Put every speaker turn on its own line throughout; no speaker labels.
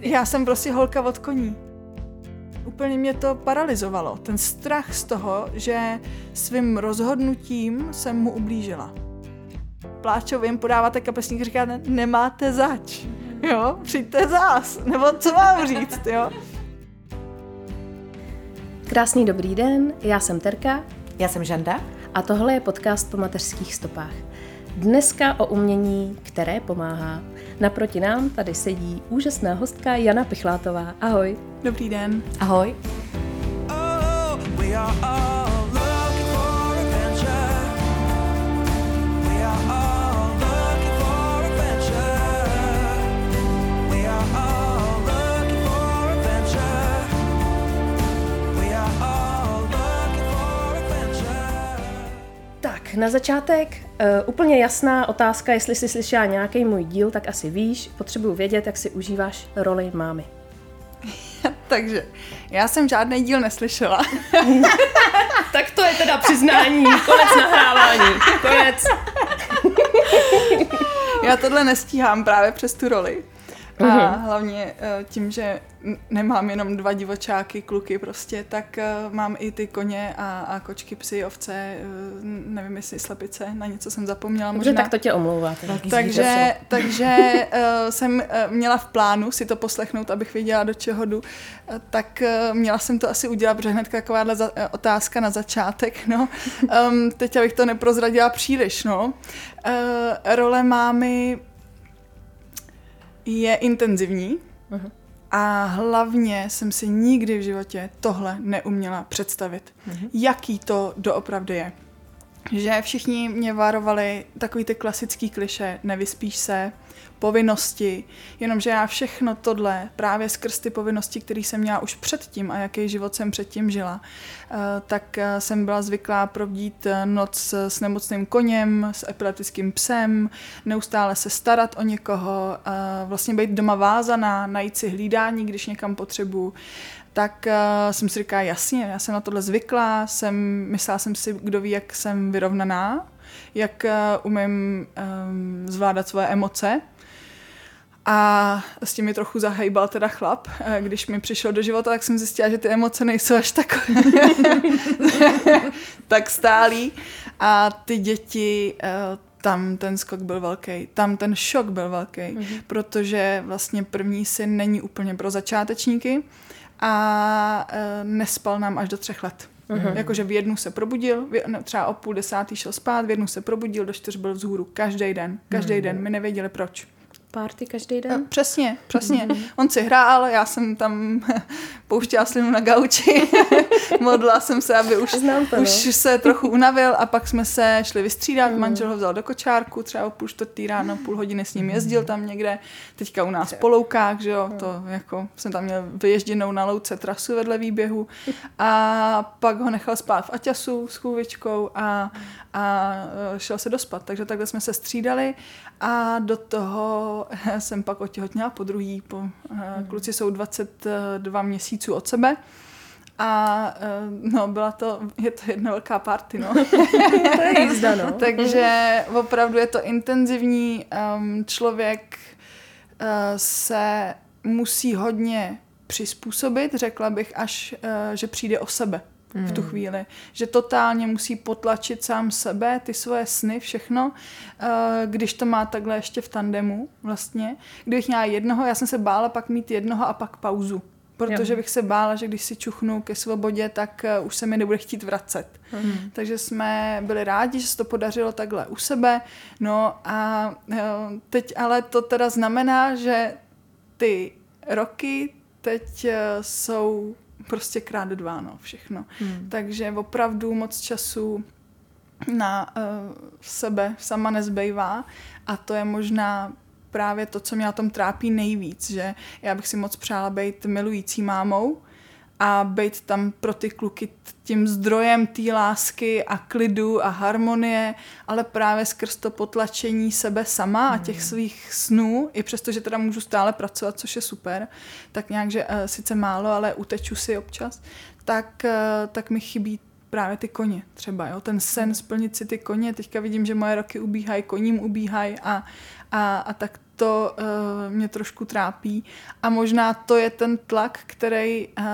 Já jsem prostě holka od koní. Úplně mě to paralizovalo. Ten strach z toho, že svým rozhodnutím jsem mu ublížila. Pláčovým podáváte kapesník, říkáte, nemáte zač. Jo, přijďte zás. Nebo co mám říct, jo?
Krásný dobrý den, já jsem Terka.
Já jsem Žanda.
A tohle je podcast po mateřských stopách. Dneska o umění, které pomáhá. Naproti nám tady sedí úžasná hostka Jana Pichlátová. Ahoj.
Dobrý den.
Ahoj.
Oh, na začátek uh, úplně jasná otázka, jestli jsi slyšela nějaký můj díl, tak asi víš, potřebuju vědět, jak si užíváš roli mámy.
Takže, já jsem žádný díl neslyšela.
tak to je teda přiznání, konec nahrávání, konec.
já tohle nestíhám právě přes tu roli. A mm-hmm. hlavně eh, tím, že nemám jenom dva divočáky, kluky prostě, tak uh, mám i ty koně a, a kočky, psy, ovce, uh, nevím jestli slepice, na něco jsem zapomněla
Dobře, možná. tak to tě omlouvá.
Takže, takže uh, jsem měla v plánu si to poslechnout, abych věděla, do čeho jdu, tak měla jsem to asi udělat, protože hned takováhle za, otázka na začátek, no. Um, teď abych to neprozradila příliš, no. Uh, role mámy je intenzivní, uh-huh a hlavně jsem si nikdy v životě tohle neuměla představit. Mm-hmm. Jaký to doopravdy je. Že všichni mě varovali takový ty klasický kliše, nevyspíš se, povinnosti, jenomže já všechno tohle právě skrz ty povinnosti, které jsem měla už předtím a jaký život jsem předtím žila, eh, tak eh, jsem byla zvyklá provdít eh, noc s nemocným koněm, s epileptickým psem, neustále se starat o někoho, vlastně být doma vázaná, najít si hlídání, když někam potřebuju tak uh, jsem si říkala, jasně, já jsem na tohle zvyklá, jsem, myslela jsem si, kdo ví, jak jsem vyrovnaná, jak uh, umím um, zvládat svoje emoce. A s tím mi trochu zahejbal teda chlap. Když mi přišel do života, tak jsem zjistila, že ty emoce nejsou až tak, tak stálí. A ty děti, eh, tam ten skok byl velký, tam ten šok byl velký, mm-hmm. protože vlastně první syn není úplně pro začátečníky a eh, nespal nám až do třech let. Mm-hmm. Jakože v jednu se probudil, třeba o půl desátý šel spát, v jednu se probudil, do čtyř byl vzhůru každý den, každý mm-hmm. den, my nevěděli proč
party každý den?
No, přesně, přesně. Mm-hmm. On si hrál, já jsem tam pouštěla slinu na gauči, modla jsem se, aby už, to, už no. se trochu unavil a pak jsme se šli vystřídat, mm. manžel ho vzal do kočárku, třeba o půl čtvrtý ráno, půl hodiny s ním jezdil tam někde, teďka u nás po loukách, že jo, to jako jsem tam měl vyježděnou na louce trasu vedle výběhu a pak ho nechal spát v Aťasu s chůvičkou a, a e, šel se dospat, takže takhle jsme se střídali a do toho jsem pak otěhotněla po druhý. Po, hmm. Kluci jsou 22 měsíců od sebe. A eh, no, byla to, je to jedna velká party, no.
to je jízda, no.
Takže opravdu je to intenzivní. Um, člověk uh, se musí hodně přizpůsobit, řekla bych, až, uh, že přijde o sebe v tu hmm. chvíli. Že totálně musí potlačit sám sebe, ty svoje sny, všechno, eh, když to má takhle ještě v tandemu vlastně. Kdybych měla jednoho, já jsem se bála pak mít jednoho a pak pauzu. Protože jo. bych se bála, že když si čuchnu ke svobodě, tak eh, už se mi nebude chtít vracet. Hmm. Takže jsme byli rádi, že se to podařilo takhle u sebe. No a eh, teď ale to teda znamená, že ty roky teď jsou prostě krát dva, no, všechno. Hmm. Takže opravdu moc času na uh, sebe sama nezbývá a to je možná právě to, co mě na tom trápí nejvíc, že já bych si moc přála být milující mámou, a být tam pro ty kluky tím zdrojem té lásky a klidu a harmonie, ale právě skrz to potlačení sebe sama a těch hmm. svých snů, i přesto, že teda můžu stále pracovat, což je super, tak nějak, že uh, sice málo, ale uteču si občas, tak, uh, tak mi chybí právě ty koně třeba, jo? ten sen splnit si ty koně, teďka vidím, že moje roky ubíhají, koním ubíhají a, a, a tak to uh, mě trošku trápí. A možná to je ten tlak, který uh,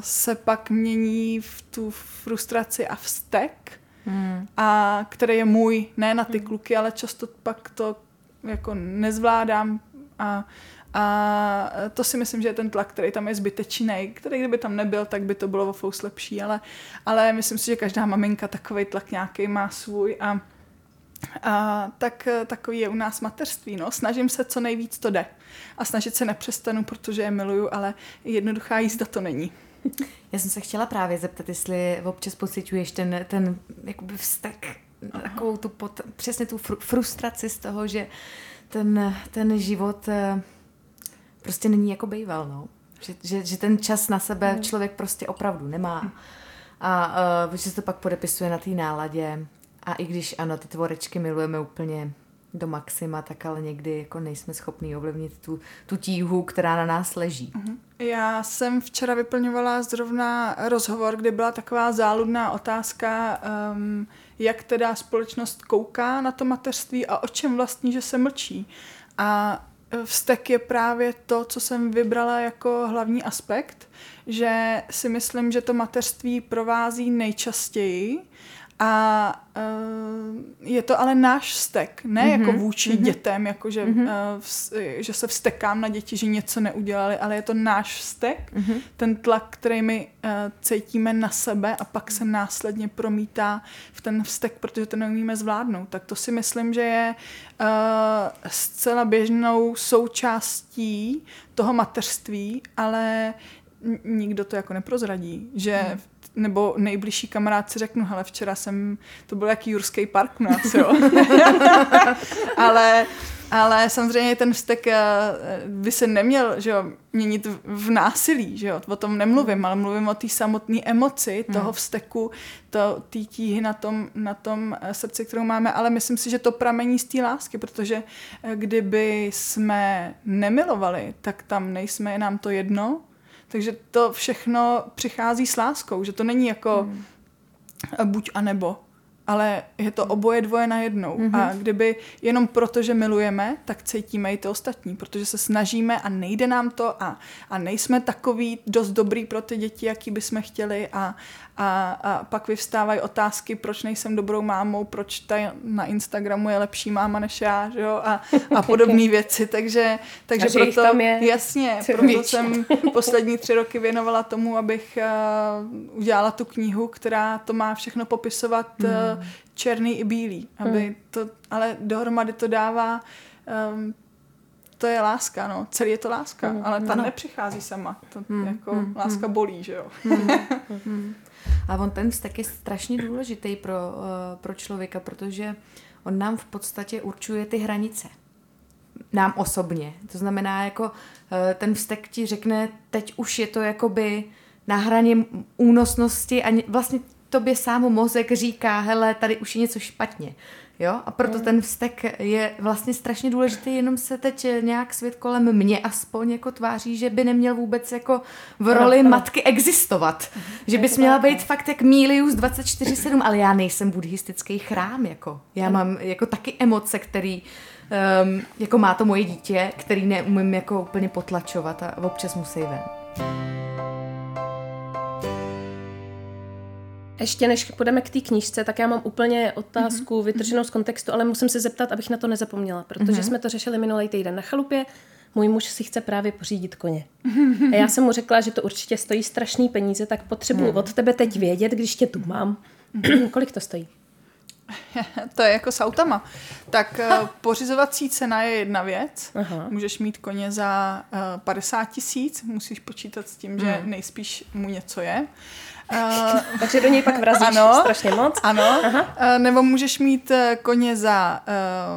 se pak mění v tu frustraci a vztek, hmm. a který je můj, ne na ty hmm. kluky, ale často pak to jako nezvládám a a to si myslím, že je ten tlak, který tam je zbytečný, který kdyby tam nebyl, tak by to bylo o lepší, ale, ale myslím si, že každá maminka takový tlak nějaký má svůj a, a tak takový je u nás mateřství. No. Snažím se, co nejvíc to jde. A snažit se nepřestanu, protože je miluju, ale jednoduchá jízda to není.
Já jsem se chtěla právě zeptat, jestli občas pocituješ ten, ten jakoby vztek, takovou tu pot, přesně tu fr- frustraci z toho, že ten, ten život eh, prostě není jako bejval, no. Že, že, že ten čas na sebe hmm. člověk prostě opravdu nemá. A uh, že se to pak podepisuje na té náladě. A i když ano, ty tvorečky milujeme úplně do maxima, tak ale někdy jako nejsme schopní ovlivnit tu, tu tíhu, která na nás leží.
Mhm. Já jsem včera vyplňovala zrovna rozhovor, kde byla taková záludná otázka, um, jak teda společnost kouká na to mateřství a o čem vlastně, že se mlčí. A vztek je právě to, co jsem vybrala jako hlavní aspekt, že si myslím, že to mateřství provází nejčastěji a uh, je to ale náš vztek, ne mm-hmm. jako vůči mm-hmm. dětem, jako že, mm-hmm. uh, vz, že se vstekám na děti, že něco neudělali, ale je to náš vztek, mm-hmm. ten tlak, který my uh, cítíme na sebe a pak se následně promítá v ten vztek, protože to neumíme zvládnout. Tak to si myslím, že je uh, zcela běžnou součástí toho mateřství, ale nikdo to jako neprozradí, že hmm nebo nejbližší kamarád si řeknu, hele, včera jsem, to byl jaký Jurský park u nás, jo. ale, ale samozřejmě ten vztek eh, by se neměl, že jo, měnit v násilí, že jo, o tom nemluvím, ale mluvím o té samotné emoci, toho hmm. vzteku, to, té tíhy na tom, na tom eh, srdci, kterou máme, ale myslím si, že to pramení z té lásky, protože eh, kdyby jsme nemilovali, tak tam nejsme, je nám to jedno, takže to všechno přichází s láskou, že to není jako hmm. buď a nebo ale je to oboje dvoje na jednou. Mm-hmm. A kdyby jenom proto, že milujeme, tak cítíme i ty ostatní, protože se snažíme a nejde nám to a, a nejsme takový dost dobrý pro ty děti, jaký bychom chtěli a, a, a pak vyvstávají otázky, proč nejsem dobrou mámou, proč ta na Instagramu je lepší máma než já, že jo? A, a podobné věci, takže, takže proto,
tam je
jasně, proto jsem poslední tři roky věnovala tomu, abych uh, udělala tu knihu, která to má všechno popisovat mm. uh, černý i bílý, aby hmm. to, ale dohromady to dává um, to je láska, no. Celý je to láska, hmm. ale ta no. nepřichází sama. To hmm. jako hmm. láska bolí, že jo. Hmm.
hmm. A on ten vztek je strašně důležitý pro, uh, pro člověka, protože on nám v podstatě určuje ty hranice. Nám osobně. To znamená, jako uh, ten vztek ti řekne, teď už je to jakoby na hraně únosnosti a vlastně tobě sám mozek říká, hele, tady už je něco špatně. Jo? A proto ten vztek je vlastně strašně důležitý, jenom se teď nějak svět kolem mě aspoň jako tváří, že by neměl vůbec jako v roli no, matky existovat. Mhm. Že bys měla být fakt jak Milius 24-7, ale já nejsem buddhistický chrám, jako. Já mám jako taky emoce, který um, jako má to moje dítě, který neumím jako úplně potlačovat a občas musí ven.
Ještě než půjdeme k té knížce, tak já mám úplně otázku mm-hmm. vytrženou z kontextu, ale musím se zeptat, abych na to nezapomněla, protože mm-hmm. jsme to řešili minulý týden na chalupě. Můj muž si chce právě pořídit koně. A já jsem mu řekla, že to určitě stojí strašný peníze, tak potřebuji mm. od tebe teď vědět, když tě tu mám. Mm-hmm. Kolik to stojí?
to je jako s autama. Tak uh, pořizovací cena je jedna věc. Aha. Můžeš mít koně za uh, eh, 50 tisíc, musíš počítat s tím, že hmm. nejspíš mu něco je.
Uh, Takže do něj pak vrazíš ano, strašně moc.
Ano, Aha. Uh, nebo můžeš mít koně za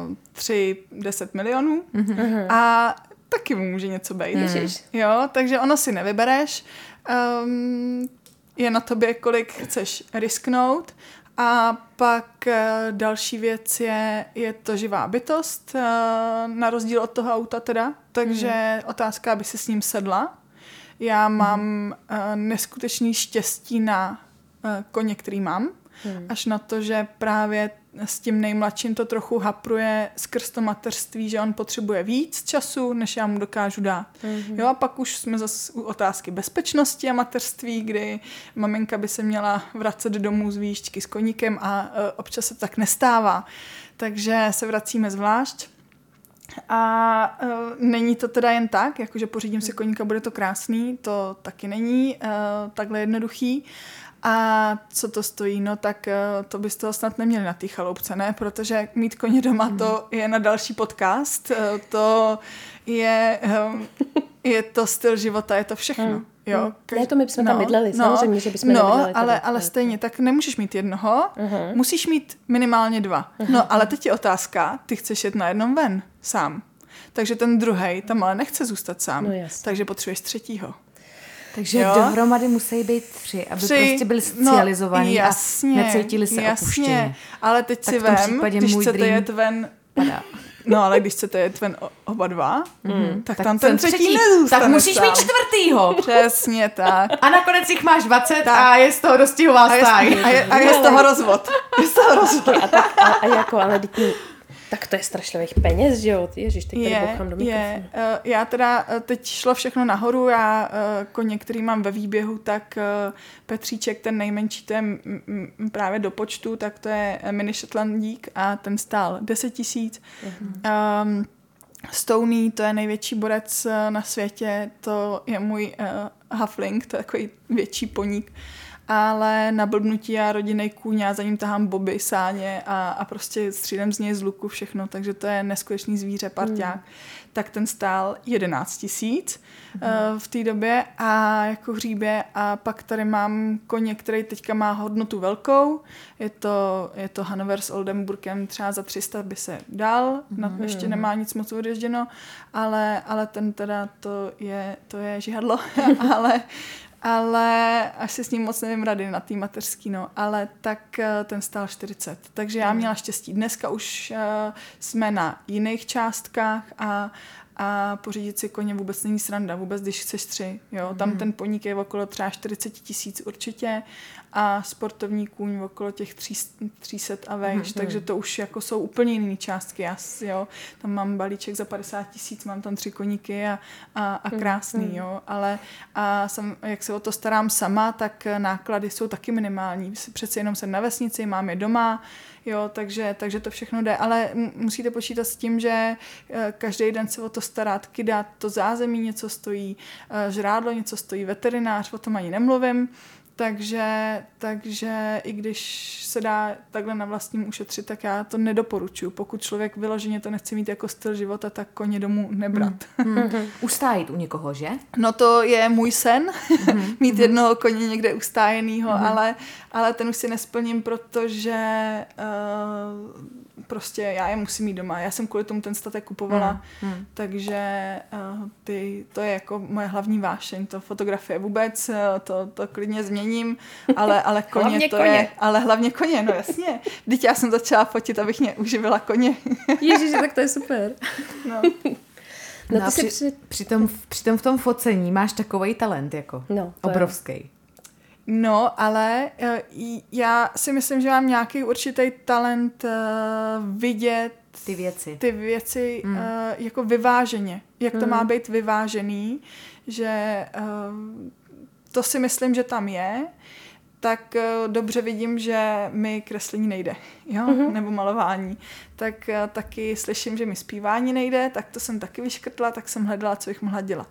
uh, 3-10 milionů uh-huh. a taky mu může něco být. Hmm. Jo, takže ono si nevybereš. Um, je na tobě, kolik chceš risknout a pak eh, další věc je, je to živá bytost, eh, na rozdíl od toho auta teda, takže hmm. otázka, aby si s ním sedla. Já hmm. mám hmm. neskutečný štěstí na koně, který mám, hmm. až na to, že právě s tím nejmladším to trochu hapruje skrz to mateřství, že on potřebuje víc času, než já mu dokážu dát. Mm-hmm. Jo a pak už jsme zase u otázky bezpečnosti a mateřství, kdy maminka by se měla vracet domů z výšťky s koníkem a uh, občas se tak nestává. Takže se vracíme zvlášť. A uh, není to teda jen tak, jakože pořídím si koníka, bude to krásný, to taky není uh, takhle jednoduchý. A co to stojí? No tak uh, to byste toho snad neměli na té chaloupce, ne? Protože mít koně doma to je na další podcast. Uh, to je, um, je to styl života, je to všechno. Mm. Jo.
Ne, to my bychom no, tam bydleli, no, samozřejmě, že bychom
No, ale, tady. ale stejně, tak nemůžeš mít jednoho, uh-huh. musíš mít minimálně dva. Uh-huh. No, ale teď je otázka, ty chceš jet na jednom ven, sám. Takže ten druhý tam ale nechce zůstat sám. No, takže potřebuješ třetího.
Takže jo? dohromady musí být tři, aby tři, prostě byli socializovaní no, jasně, a necítili se jasně, opuštěně.
ale teď tak si vem, když chcete dream... jet ven... Padá. No ale když chcete jet ven oba dva, mm. tak, tak tam ten třetí, třetí nezůstane
Tak musíš sám. mít čtvrtýho.
Přesně tak.
A nakonec jich máš 20 tak. a je z toho dostihová stáj.
A je, a je z toho rozvod. Je z toho rozvod.
A, tak, a, a jako, ale děti, tak to je strašlivých peněz, že jo? Ježiš, teď tady je, do je.
Uh, já teda, uh, teď šlo všechno nahoru, já uh, koně, který mám ve výběhu, tak uh, Petříček, ten nejmenší, to je m- m- právě do počtu, tak to je mini Shetlandík a ten stál 10 tisíc. Uh-huh. Um, Stony, to je největší borec na světě, to je můj uh, Huffling, to je takový větší poník. Uh, ale na blbnutí já rodinný kůň, já za ním tahám boby, sáně a, a prostě střídem z něj z luku všechno, takže to je neskutečný zvíře, parťák. Mm. Tak ten stál 11 tisíc mm. uh, v té době a jako hříbě a pak tady mám koně, který teďka má hodnotu velkou, je to, je to Hanover s Oldenburgem, třeba za 300 by se dal, mm. na, ještě nemá nic moc odježděno, ale, ale ten teda to je, to je žihadlo, ale ale až si s ním moc nevím rady na té mateřský, no, ale tak eh, ten stál 40. Takže já hmm. měla štěstí. Dneska už uh, jsme na jiných částkách a, a pořídit si koně vůbec není sranda, vůbec když chceš tři. Jo? Tam hmm. ten poník je okolo třeba 40 tisíc určitě a sportovní kůň okolo těch 300 a vejš, hmm. takže to už jako jsou úplně jiné částky. Já, jo? Tam mám balíček za 50 tisíc, mám tam tři koníky a, a, a hmm, krásný, hmm. jo? ale a jsem, jak se o to starám sama, tak náklady jsou taky minimální. Přece jenom jsem na vesnici, mám je doma, jo, takže, takže to všechno jde, ale musíte počítat s tím, že eh, každý den se o to starat, kydat to zázemí něco stojí, eh, žrádlo něco stojí, veterinář, o tom ani nemluvím, takže, takže i když se dá takhle na vlastním ušetřit, tak já to nedoporučuji. Pokud člověk vyloženě to nechce mít jako styl života, tak koně domů nebrat.
Mm. Mm. Ustájit u někoho, že?
No to je můj sen, mm. mít mm. jednoho koně někde ustájenýho, mm. ale, ale ten už si nesplním, protože uh, prostě já je musím mít doma. Já jsem kvůli tomu ten statek kupovala, hmm. Hmm. takže uh, ty, to je jako moje hlavní vášeň, to fotografie vůbec, uh, to, to klidně změním, ale, ale koně hlavně to koně. je, ale hlavně koně, no jasně. Vždyť já jsem začala fotit, abych mě uživila koně.
Ježiš, tak to je super. No.
No, no při, při... Přitom, přitom v tom focení máš takový talent, jako no, obrovský. Je.
No, ale eh, já si myslím, že mám nějaký určitý talent uh, vidět
ty věci,
ty věci mm. jako vyváženě. Jak mm. to má hmm. být vyvážený, že to si myslím, že tam je, tak dobře vidím, že mi kreslení nejde, jo, mm-hmm. nebo malování. Tak taky slyším, že mi zpívání nejde, tak to jsem taky vyškrtla, tak jsem hledala, co bych mohla dělat.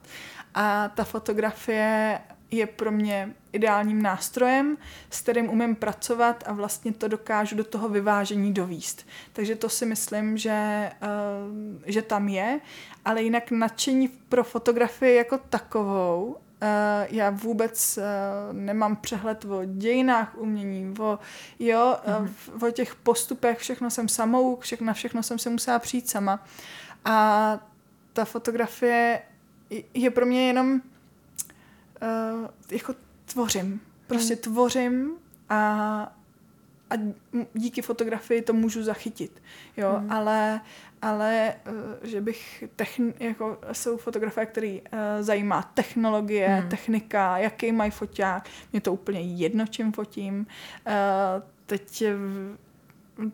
A ta fotografie je pro mě ideálním nástrojem, s kterým umím pracovat a vlastně to dokážu do toho vyvážení dovíst. Takže to si myslím, že, uh, že tam je, ale jinak nadšení pro fotografii jako takovou Uh, já vůbec uh, nemám přehled o dějinách umění, o, jo, mm-hmm. o těch postupech, všechno jsem samou, všechno, na všechno jsem se musela přijít sama. A ta fotografie je pro mě jenom uh, jako tvořím. Prostě mm. tvořím a, a díky fotografii to můžu zachytit. Jo, mm. ale, ale uh, že bych techn, jako jsou fotografie, který uh, zajímá technologie, mm. technika, jaký mají foťák. Mě to úplně jedno, čím fotím. Uh, teď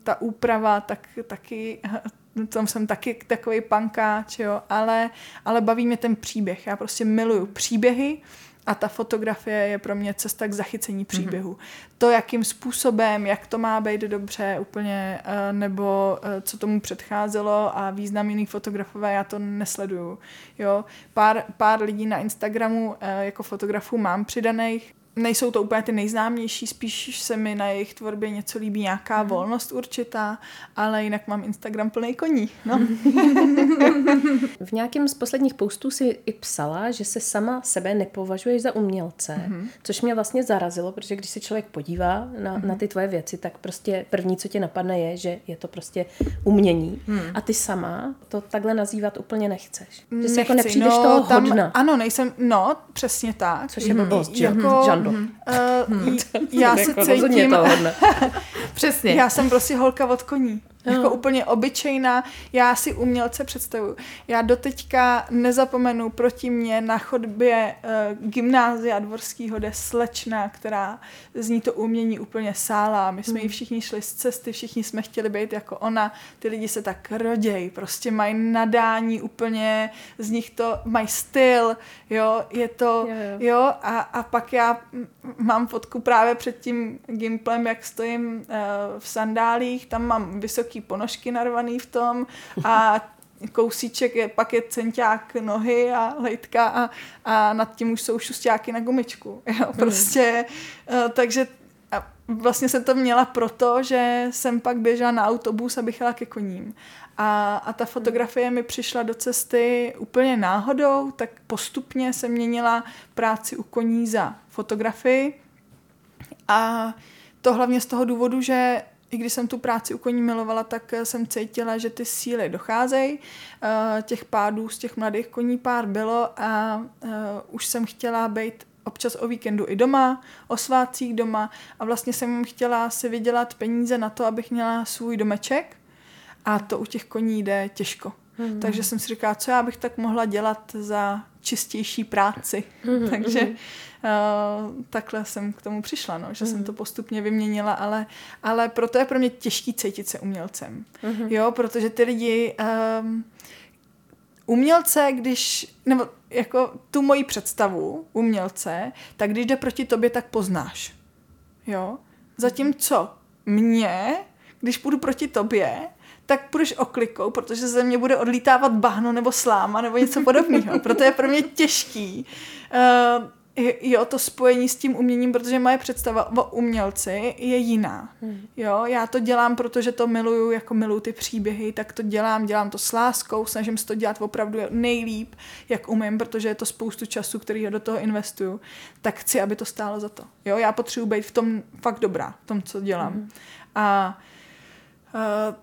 ta úprava, tak taky tam jsem taky takový pankáč, jo, ale, ale baví mě ten příběh. Já prostě miluju příběhy a ta fotografie je pro mě cesta k zachycení mhm. příběhu. Mm-hmm. To, jakým způsobem, jak to má být dobře úplně, eh, nebo eh, co tomu předcházelo a význam jiných fotografové, já to nesleduju. Jo? Pár, pár lidí na Instagramu eh, jako fotografů mám přidaných, nejsou to úplně ty nejznámější, spíš se mi na jejich tvorbě něco líbí, nějaká mm. volnost určitá, ale jinak mám Instagram plný koní. No.
v nějakém z posledních postů si i psala, že se sama sebe nepovažuješ za umělce, mm. což mě vlastně zarazilo, protože když se člověk podívá na, mm. na ty tvoje věci, tak prostě první, co tě napadne, je, že je to prostě umění. Mm. A ty sama to takhle nazývat úplně nechceš. Že si
Nechci,
jako nepřijdeš
no,
toho
tam,
hodna.
Ano, nejsem, no, přesně tak.
Což je blbost, že?
Jako,
Žando.
Uh, já se
Jako
cítím...
to.
Přesně.
Já jsem prostě holka od koní. Jako úplně obyčejná. Já si umělce představuju. Já doteďka nezapomenu proti mě na chodbě uh, gymnázia Dvorského jde slečna, která z ní to umění úplně sála. My jsme jí všichni šli z cesty, všichni jsme chtěli být jako ona. Ty lidi se tak roděj, prostě mají nadání úplně, z nich to mají styl, jo, je to,
Jo, jo.
jo, a, a pak já mám fotku právě před tím gimplem, jak stojím uh, v sandálích, tam mám vysoký ponožky narvaný v tom a kousíček je, pak je centák nohy a lejtka a, a nad tím už jsou šustáky na gumičku. Jo, prostě, uh, takže a vlastně jsem to měla proto, že jsem pak běžela na autobus, abych jela ke koním. A, a ta fotografie mi přišla do cesty úplně náhodou, tak postupně jsem měnila práci u koní za fotografii. A to hlavně z toho důvodu, že i když jsem tu práci u koní milovala, tak jsem cítila, že ty síly docházejí. Eh, Těch pádů z těch mladých koní pár bylo a eh, už jsem chtěla být občas o víkendu i doma, o svátcích doma a vlastně jsem chtěla si vydělat peníze na to, abych měla svůj domeček a to u těch koní jde těžko. Mm. Takže jsem si říkala, co já bych tak mohla dělat za čistější práci. Mm. Takže uh, takhle jsem k tomu přišla, no, že mm. jsem to postupně vyměnila, ale, ale proto je pro mě těžký cítit se umělcem. Mm. Jo, protože ty lidi... Um, umělce, když, nebo jako tu moji představu umělce, tak když jde proti tobě, tak poznáš. Jo? Zatímco mě, když půjdu proti tobě, tak půjdeš oklikou, protože ze mě bude odlítávat bahno nebo sláma nebo něco podobného. Proto je pro mě těžký uh, jo, to spojení s tím uměním, protože moje představa o umělci je jiná. Hmm. Jo, já to dělám, protože to miluju, jako miluju ty příběhy, tak to dělám, dělám to s láskou, snažím se to dělat opravdu nejlíp, jak umím, protože je to spoustu času, který já do toho investuju, tak chci, aby to stálo za to. Jo, já potřebuji být v tom fakt dobrá, v tom, co dělám. Hmm. A Uh,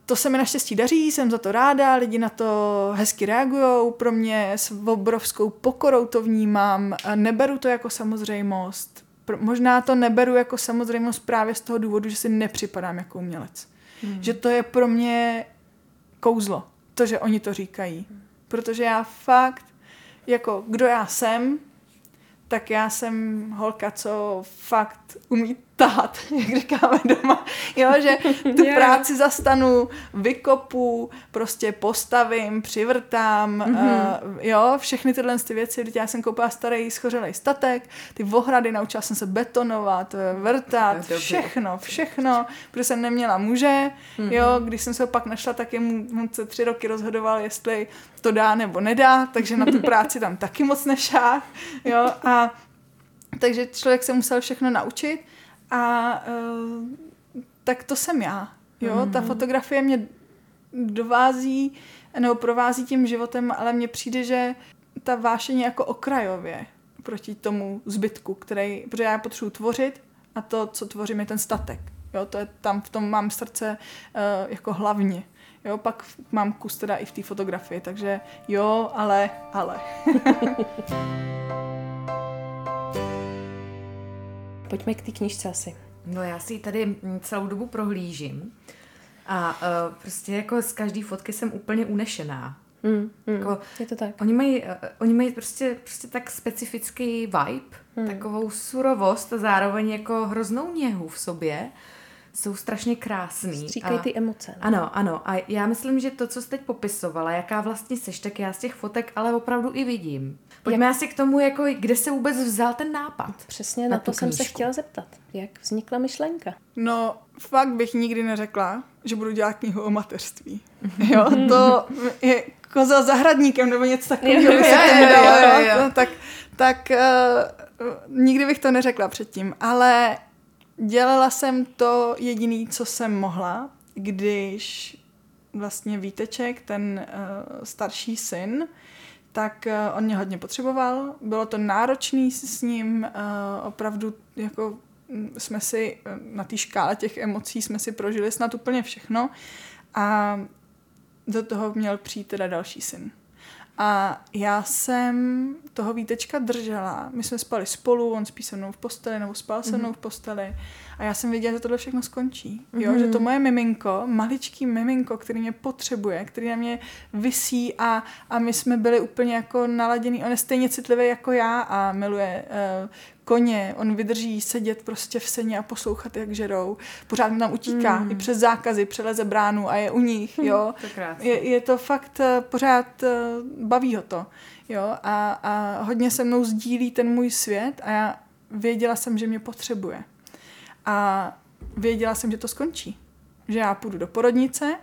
to se mi naštěstí daří, jsem za to ráda, lidi na to hezky reagují, pro mě s obrovskou pokorou to vnímám, neberu to jako samozřejmost. Možná to neberu jako samozřejmost právě z toho důvodu, že si nepřipadám jako umělec. Hmm. Že to je pro mě kouzlo, to, že oni to říkají. Protože já fakt, jako kdo já jsem, tak já jsem holka, co fakt umí tahat, jak říkáme doma. Jo, že tu yeah. práci zastanu, vykopu, prostě postavím, přivrtám, mm-hmm. uh, jo, všechny tyhle ty věci. Teď já jsem koupila starý schořelý statek, ty ohrady, naučila jsem se betonovat, vrtat, všechno, všechno, protože jsem neměla muže, mm-hmm. jo, když jsem se ho pak našla, tak jemu on se tři roky rozhodoval, jestli to dá nebo nedá, takže na tu práci tam taky moc nešá, jo, a takže člověk se musel všechno naučit a uh, tak to jsem já. Jo, mm. ta fotografie mě dovází nebo provází tím životem, ale mně přijde, že ta vášeň je jako okrajově proti tomu zbytku, který, protože já potřebuji tvořit a to, co tvořím, je ten statek. Jo, to je tam, v tom mám srdce uh, jako hlavně. Jo, pak mám kus teda i v té fotografii, takže jo, ale, ale.
Pojďme k té knižce asi.
No já si ji tady celou dobu prohlížím a uh, prostě jako z každé fotky jsem úplně unešená.
Mm, mm, jako, je to tak.
Oni mají, uh, oni mají prostě, prostě tak specifický vibe, mm. takovou surovost a zároveň jako hroznou něhu v sobě, jsou strašně krásný.
Stříkají ty emoce.
Ne? Ano, ano. A já myslím, že to, co jsi teď popisovala, jaká vlastně seš, tak já z těch fotek ale opravdu i vidím. Pojďme jak... asi k tomu, jako, kde se vůbec vzal ten nápad.
Přesně na, na to jsem se chtěla zeptat. Jak vznikla myšlenka?
No, fakt bych nikdy neřekla, že budu dělat knihu o mateřství. Jo, to je koza zahradníkem nebo něco takového. Jo, jo, jo, jo, jo. Tak, tak uh, nikdy bych to neřekla předtím, ale dělala jsem to jediný, co jsem mohla, když vlastně Víteček, ten uh, starší syn, tak uh, on mě hodně potřeboval. Bylo to náročný s ním, uh, opravdu jako mm, jsme si na té škále těch emocí jsme si prožili snad úplně všechno a do toho měl přijít teda další syn. A já jsem toho Vítečka držela. My jsme spali spolu, on spí se mnou v posteli, nebo spal se mnou mm-hmm. v posteli. A já jsem věděla, že tohle všechno skončí. Jo? Mm-hmm. Že to moje miminko, maličký miminko, který mě potřebuje, který na mě visí a, a my jsme byli úplně jako naladěný. On je stejně citlivý jako já a miluje uh, koně, on vydrží sedět prostě v seně a poslouchat, jak žerou. Pořád mu tam utíká, mm. i přes zákazy, přeleze bránu a je u nich, jo.
to
je, je to fakt eh, pořád, eh, baví ho to, jo. A, a hodně se mnou sdílí ten můj svět a já věděla jsem, že mě potřebuje. A věděla jsem, že to skončí. Že já půjdu do porodnice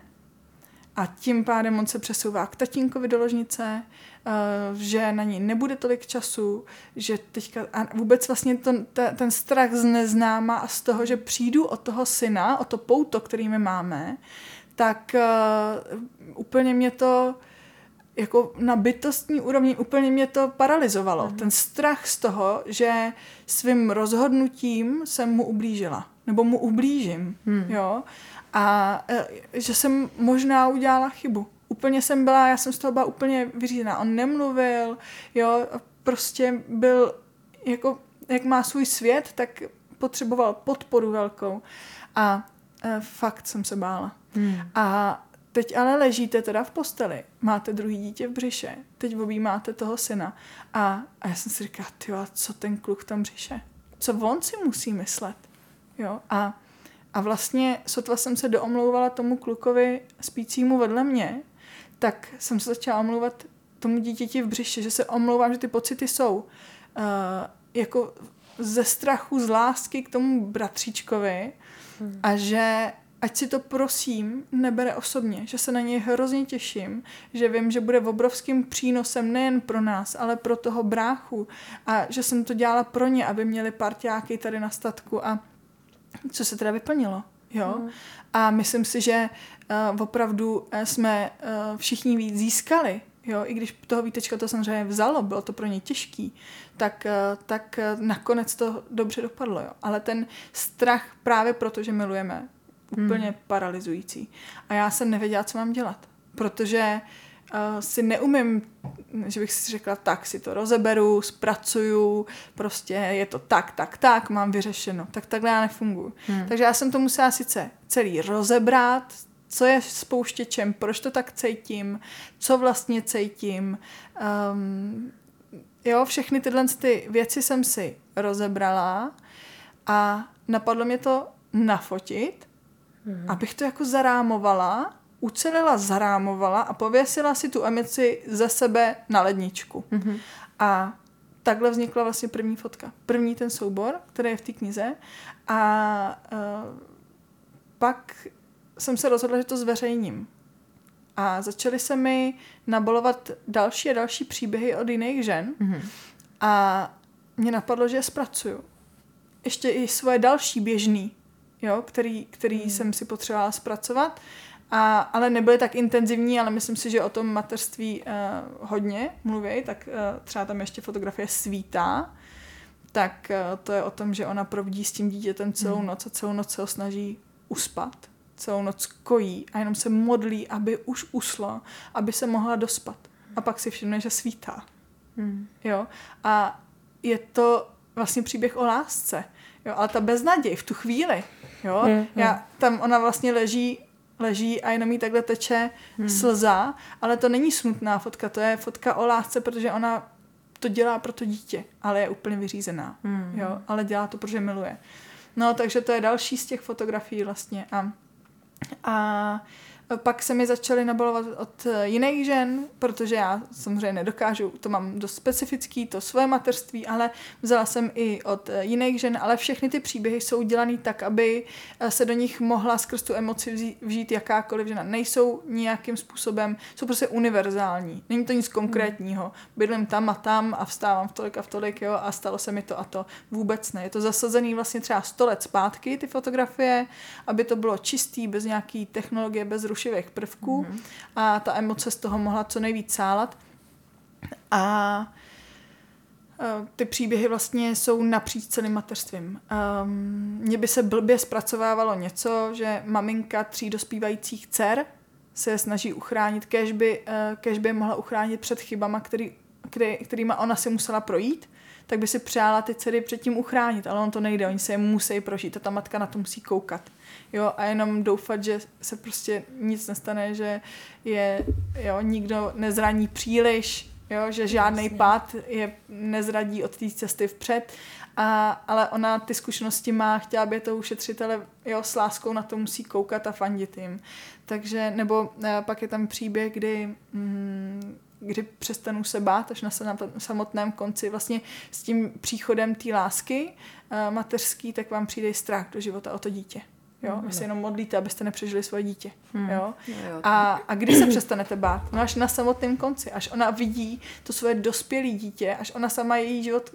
a tím pádem on se přesouvá k tatínkovi do ložnice, uh, že na ní nebude tolik času, že teďka a vůbec vlastně to, te, ten strach z neznáma a z toho, že přijdu od toho syna, o to pouto, který my máme, tak uh, úplně mě to jako na bytostní úrovni úplně mě to paralizovalo. Mm. Ten strach z toho, že svým rozhodnutím jsem mu ublížila. Nebo mu ublížím. Mm. Jo? A e, že jsem možná udělala chybu. Úplně jsem byla, já jsem z toho byla úplně vyřízená. On nemluvil, jo, prostě byl jako, jak má svůj svět, tak potřeboval podporu velkou. A e, fakt jsem se bála. Hmm. A teď ale ležíte teda v posteli, máte druhý dítě v břiše, teď máte toho syna. A, a já jsem si říkala, ty co ten kluk v tom břiše? Co on si musí myslet? Jo, a a vlastně sotva jsem se doomlouvala tomu klukovi spícímu vedle mě, tak jsem se začala omlouvat tomu dítěti v břiše, že se omlouvám, že ty pocity jsou uh, jako ze strachu, z lásky k tomu bratříčkovi hmm. a že ať si to prosím nebere osobně, že se na něj hrozně těším, že vím, že bude obrovským přínosem nejen pro nás, ale pro toho bráchu a že jsem to dělala pro ně, aby měli parťáky tady na statku a co se teda vyplnilo. Jo? Mm. A myslím si, že uh, opravdu eh, jsme uh, všichni víc získali, jo? i když toho výtečka to samozřejmě vzalo, bylo to pro ně těžký, tak, tak nakonec to dobře dopadlo. Jo? Ale ten strach právě proto, že milujeme, úplně mm. paralizující. A já jsem nevěděla, co mám dělat, protože uh, si neumím, že bych si řekla, tak si to rozeberu, zpracuju, prostě je to tak, tak, tak, mám vyřešeno. Tak takhle já nefunguji. Hmm. Takže já jsem to musela sice celý rozebrat, co je spouštěčem, proč to tak cítím, co vlastně cítím. Um, jo, všechny tyhle ty věci jsem si rozebrala a napadlo mě to nafotit, hmm. abych to jako zarámovala ucelila, zarámovala a pověsila si tu emoci ze sebe na ledničku. Mm-hmm. A takhle vznikla vlastně první fotka. První ten soubor, který je v té knize. A uh, pak jsem se rozhodla, že to zveřejním. A začaly se mi nabolovat další a další příběhy od jiných žen. Mm-hmm. A mě napadlo, že je zpracuju. Ještě i svoje další běžný, jo, který, který mm. jsem si potřebovala zpracovat. A, ale nebyly tak intenzivní, ale myslím si, že o tom mateřství uh, hodně mluví, tak uh, třeba tam ještě fotografie svítá, tak uh, to je o tom, že ona provdí s tím dítětem celou hmm. noc a celou noc se ho snaží uspat. Celou noc kojí a jenom se modlí, aby už uslo, aby se mohla dospat. A pak si všimne, že svítá. Hmm. Jo? A je to vlastně příběh o lásce. Jo? Ale ta beznaděj v tu chvíli, jo? Hmm. Já, tam ona vlastně leží leží a jenom jí takhle teče hmm. slza, ale to není smutná fotka, to je fotka o lásce, protože ona to dělá pro to dítě, ale je úplně vyřízená, hmm. jo, ale dělá to, protože miluje. No, takže to je další z těch fotografií vlastně. A, a pak se mi začaly nabalovat od jiných žen, protože já samozřejmě nedokážu, to mám dost specifický, to svoje mateřství, ale vzala jsem i od jiných žen, ale všechny ty příběhy jsou udělané tak, aby se do nich mohla skrz tu emoci vžít jakákoliv žena. Nejsou nějakým způsobem, jsou prostě univerzální. Není to nic konkrétního. Bydlím tam a tam a vstávám v tolik a v tolik, jo, a stalo se mi to a to. Vůbec ne. Je to zasazený vlastně třeba 100 let zpátky, ty fotografie, aby to bylo čistý, bez nějaký technologie, bez rušení rušivých prvků mm-hmm. a ta emoce z toho mohla co nejvíc sálat. A ty příběhy vlastně jsou napříč celým mateřstvím. Um, mně by se blbě zpracovávalo něco, že maminka tří dospívajících dcer se snaží uchránit, kež by, uh, kež by mohla uchránit před chybama, který, který, kterýma ona si musela projít tak by si přála ty dcery předtím uchránit, ale on to nejde, oni se je musí prožít a ta matka na to musí koukat. Jo, a jenom doufat, že se prostě nic nestane, že je, jo, nikdo nezraní příliš, jo, že žádný pád je nezradí od té cesty vpřed, a, ale ona ty zkušenosti má, chtěla by to ušetřit, ale jo, s láskou na to musí koukat a fandit jim. Takže, nebo a pak je tam příběh, kdy mm, kdy přestanu se bát až na samotném konci. Vlastně s tím příchodem té lásky uh, mateřský, tak vám přijde strach do života o to dítě. Jo? Vy se jenom modlíte, abyste nepřežili svoje dítě. Mm. Jo? Jo, jo. A, a kdy se přestanete bát? No až na samotném konci, až ona vidí to svoje dospělé dítě, až ona sama její život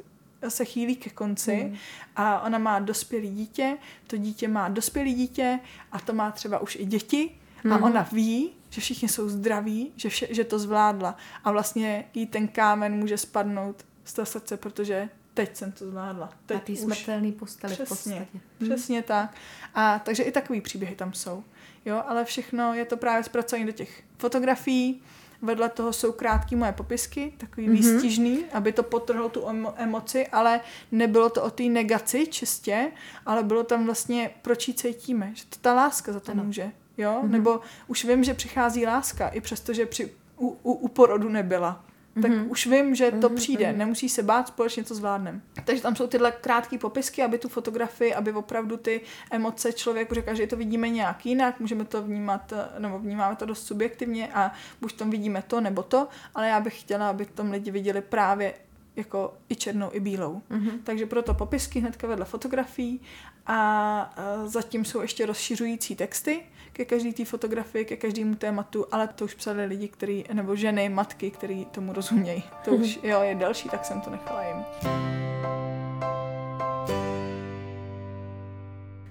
se chýlí ke konci mm. a ona má dospělé dítě, to dítě má dospělé dítě a to má třeba už i děti mm. a ona ví, že všichni jsou zdraví, že, vše, že to zvládla a vlastně jí ten kámen může spadnout z toho srdce, protože teď jsem to zvládla. Teď
a ty smrtelný posteli
přesně,
v podstatě.
Přesně tak. A takže i takový příběhy tam jsou. Jo, ale všechno je to právě zpracované do těch fotografií. Vedle toho jsou krátké moje popisky, takový mm-hmm. výstižný, aby to potrhlo tu emo- emoci, ale nebylo to o té negaci čistě, ale bylo tam vlastně, proč ji cítíme, že to ta láska za to ano. může jo? Mm-hmm. Nebo už vím, že přichází láska, i přesto, že při, u, u, u porodu nebyla. Tak mm-hmm. už vím, že to mm-hmm. přijde, nemusí se bát, společně to zvládneme. Takže tam jsou tyhle krátké popisky, aby tu fotografii, aby opravdu ty emoce člověk řekl, že to vidíme nějak jinak, můžeme to vnímat, nebo vnímáme to dost subjektivně a buď tam vidíme to nebo to, ale já bych chtěla, aby tam lidi viděli právě jako i černou, i bílou. Mm-hmm. Takže proto popisky hnedka vedle fotografií a, a zatím jsou ještě rozšiřující texty, ke každé té fotografii, ke každému tématu, ale to už psali lidi, který, nebo ženy, matky, který tomu rozumějí. To už jo, je další, tak jsem to nechala jim.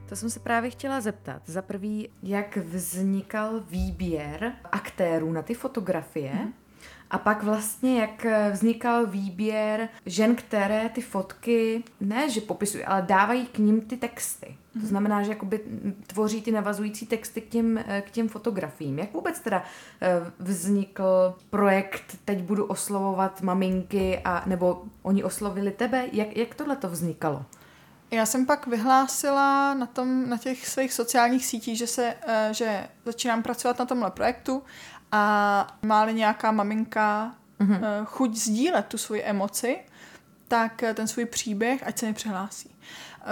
To jsem se právě chtěla zeptat. Za prvý, jak vznikal výběr aktérů na ty fotografie? Mm. A pak vlastně, jak vznikal výběr žen, které ty fotky, ne že popisují, ale dávají k ním ty texty. To mhm. znamená, že jakoby tvoří ty navazující texty k těm, k těm fotografiím. Jak vůbec teda eh, vznikl projekt Teď budu oslovovat maminky, a, nebo oni oslovili tebe? Jak, jak tohle to vznikalo?
Já jsem pak vyhlásila na, tom, na těch svých sociálních sítích, že, se, eh, že začínám pracovat na tomhle projektu a má nějaká maminka mm-hmm. chuť sdílet tu svoji emoci, tak ten svůj příběh, ať se mi přihlásí.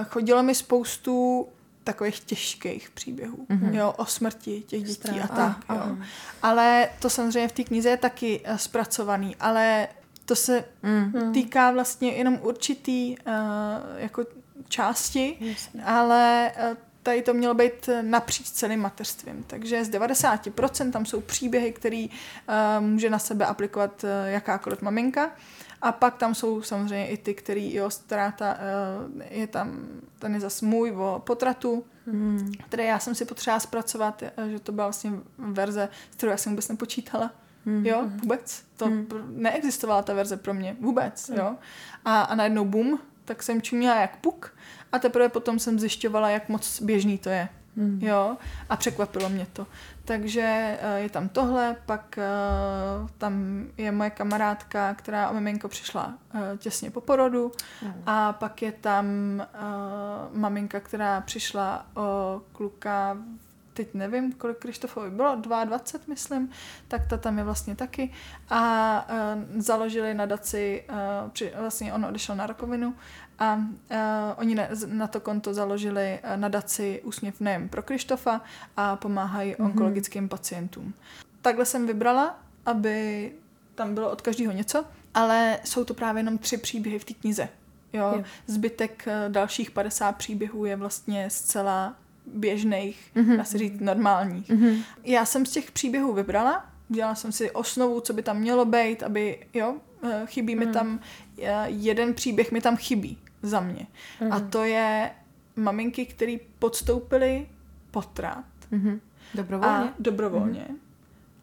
Chodilo mi spoustu takových těžkých příběhů, mm-hmm. jo, o smrti těch dětí Strach. a tak, ah, jo. Ale to samozřejmě v té knize je taky uh, zpracovaný, ale to se mm-hmm. týká vlastně jenom určitý uh, jako části, Jasně. ale uh, tady to mělo být napříč celým mateřstvím. Takže z 90% tam jsou příběhy, které uh, může na sebe aplikovat uh, jakákoliv maminka. A pak tam jsou samozřejmě i ty, který, jo, ztráta, uh, je tam, ten je zase můj o potratu, hmm. které já jsem si potřeba zpracovat, že to byla vlastně verze, s kterou já jsem vůbec nepočítala. Hmm. Jo, vůbec. To hmm. neexistovala ta verze pro mě. Vůbec, hmm. jo. A, a najednou bum, tak jsem čuměla jak puk a teprve potom jsem zjišťovala, jak moc běžný to je. Hmm. Jo, a překvapilo mě to. Takže uh, je tam tohle, pak uh, tam je moje kamarádka, která o miminko přišla uh, těsně po porodu hmm. a pak je tam maminka, která přišla o kluka teď nevím, kolik Krištofovi bylo, 22, myslím, tak ta tam je vlastně taky. A uh, založili nadaci, uh, při, vlastně on odešel na rakovinu a uh, oni na, na to konto založili uh, nadaci Úsměv nejen pro Krištofa a pomáhají mm-hmm. onkologickým pacientům. Takhle jsem vybrala, aby tam bylo od každého něco, ale jsou to právě jenom tři příběhy v té knize. Jo? jo. Zbytek dalších 50 příběhů je vlastně zcela běžných, mm-hmm. dá se říct normálních. Mm-hmm. Já jsem z těch příběhů vybrala, dělala jsem si osnovu, co by tam mělo být, aby, jo, eh, chybí mm. mi tam, eh, jeden příběh mi tam chybí za mě. Mm. A to je maminky, které podstoupily potrat.
Mm-hmm. Dobrovolně?
A dobrovolně. Mm-hmm.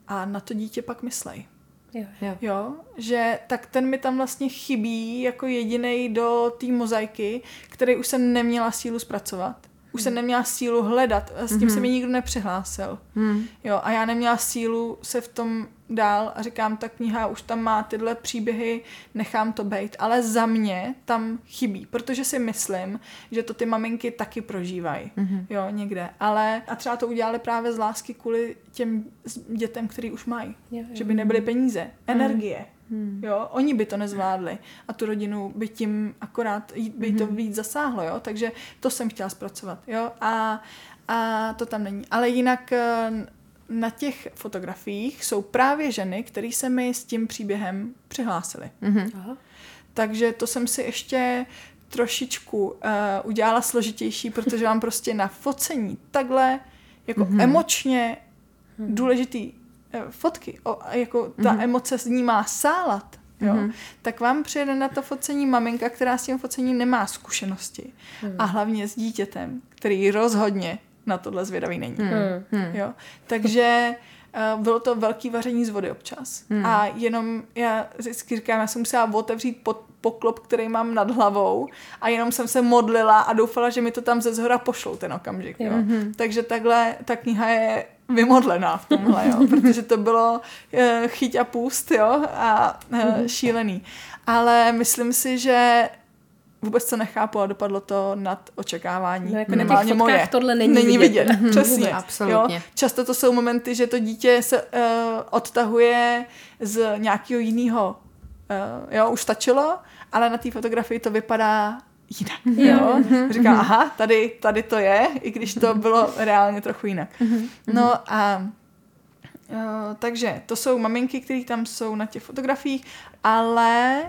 A na to dítě pak myslej.
Jo.
jo. jo, že tak ten mi tam vlastně chybí jako jediný do té mozaiky, který už jsem neměla sílu zpracovat už jsem neměla sílu hledat, s tím mm-hmm. se mhm. mi nikdo nepřihlásil. Mm. Jo, a já neměla sílu se v tom dál a říkám, ta kniha už tam má tyhle příběhy, nechám to být. Ale za mě tam chybí, protože si myslím, že to ty maminky taky prožívají. Mm-hmm. Jo, někde. Ale a třeba to udělali právě z lásky kvůli těm dětem, který už mají. Jo, jo. Že by nebyly peníze, mm. Hmm. Jo, oni by to nezvládli a tu rodinu by tím akorát by to hmm. víc zasáhlo, jo, takže to jsem chtěla zpracovat, jo, a, a to tam není. Ale jinak eh, na těch fotografiích jsou právě ženy, které se mi s tím příběhem přihlásily. Mm-hmm. Takže to jsem si ještě trošičku uh, udělala složitější, protože mám prostě na focení takhle jako mm-hmm. emočně hmm. důležitý fotky, o, jako ta mm-hmm. emoce z ní má sálat, jo, mm-hmm. tak vám přijede na to focení maminka, která s tím focením nemá zkušenosti. Mm. A hlavně s dítětem, který rozhodně na tohle zvědavý není. Mm. Jo. Takže uh, bylo to velký vaření z vody občas. Mm. A jenom já vždycky říkám, já jsem musela otevřít pod, poklop, který mám nad hlavou a jenom jsem se modlila a doufala, že mi to tam ze zhora pošlou ten okamžik. Jo. Mm-hmm. Takže takhle ta kniha je vymodlená v tomhle, jo, protože to bylo uh, chyť a půst, jo, a uh, šílený. Ale myslím si, že vůbec to nechápu a dopadlo to nad očekávání. No, jako Minimálně na moje.
tohle není,
není vidět.
vidět.
Přesně.
Absolutně.
Jo? Často to jsou momenty, že to dítě se uh, odtahuje z nějakého jiného. Uh, jo, už stačilo, ale na té fotografii to vypadá jinak. Jo? Říkám, mhm. aha, tady, tady to je, i když to bylo reálně trochu jinak. Mhm. No a uh, takže to jsou maminky, které tam jsou na těch fotografiích, ale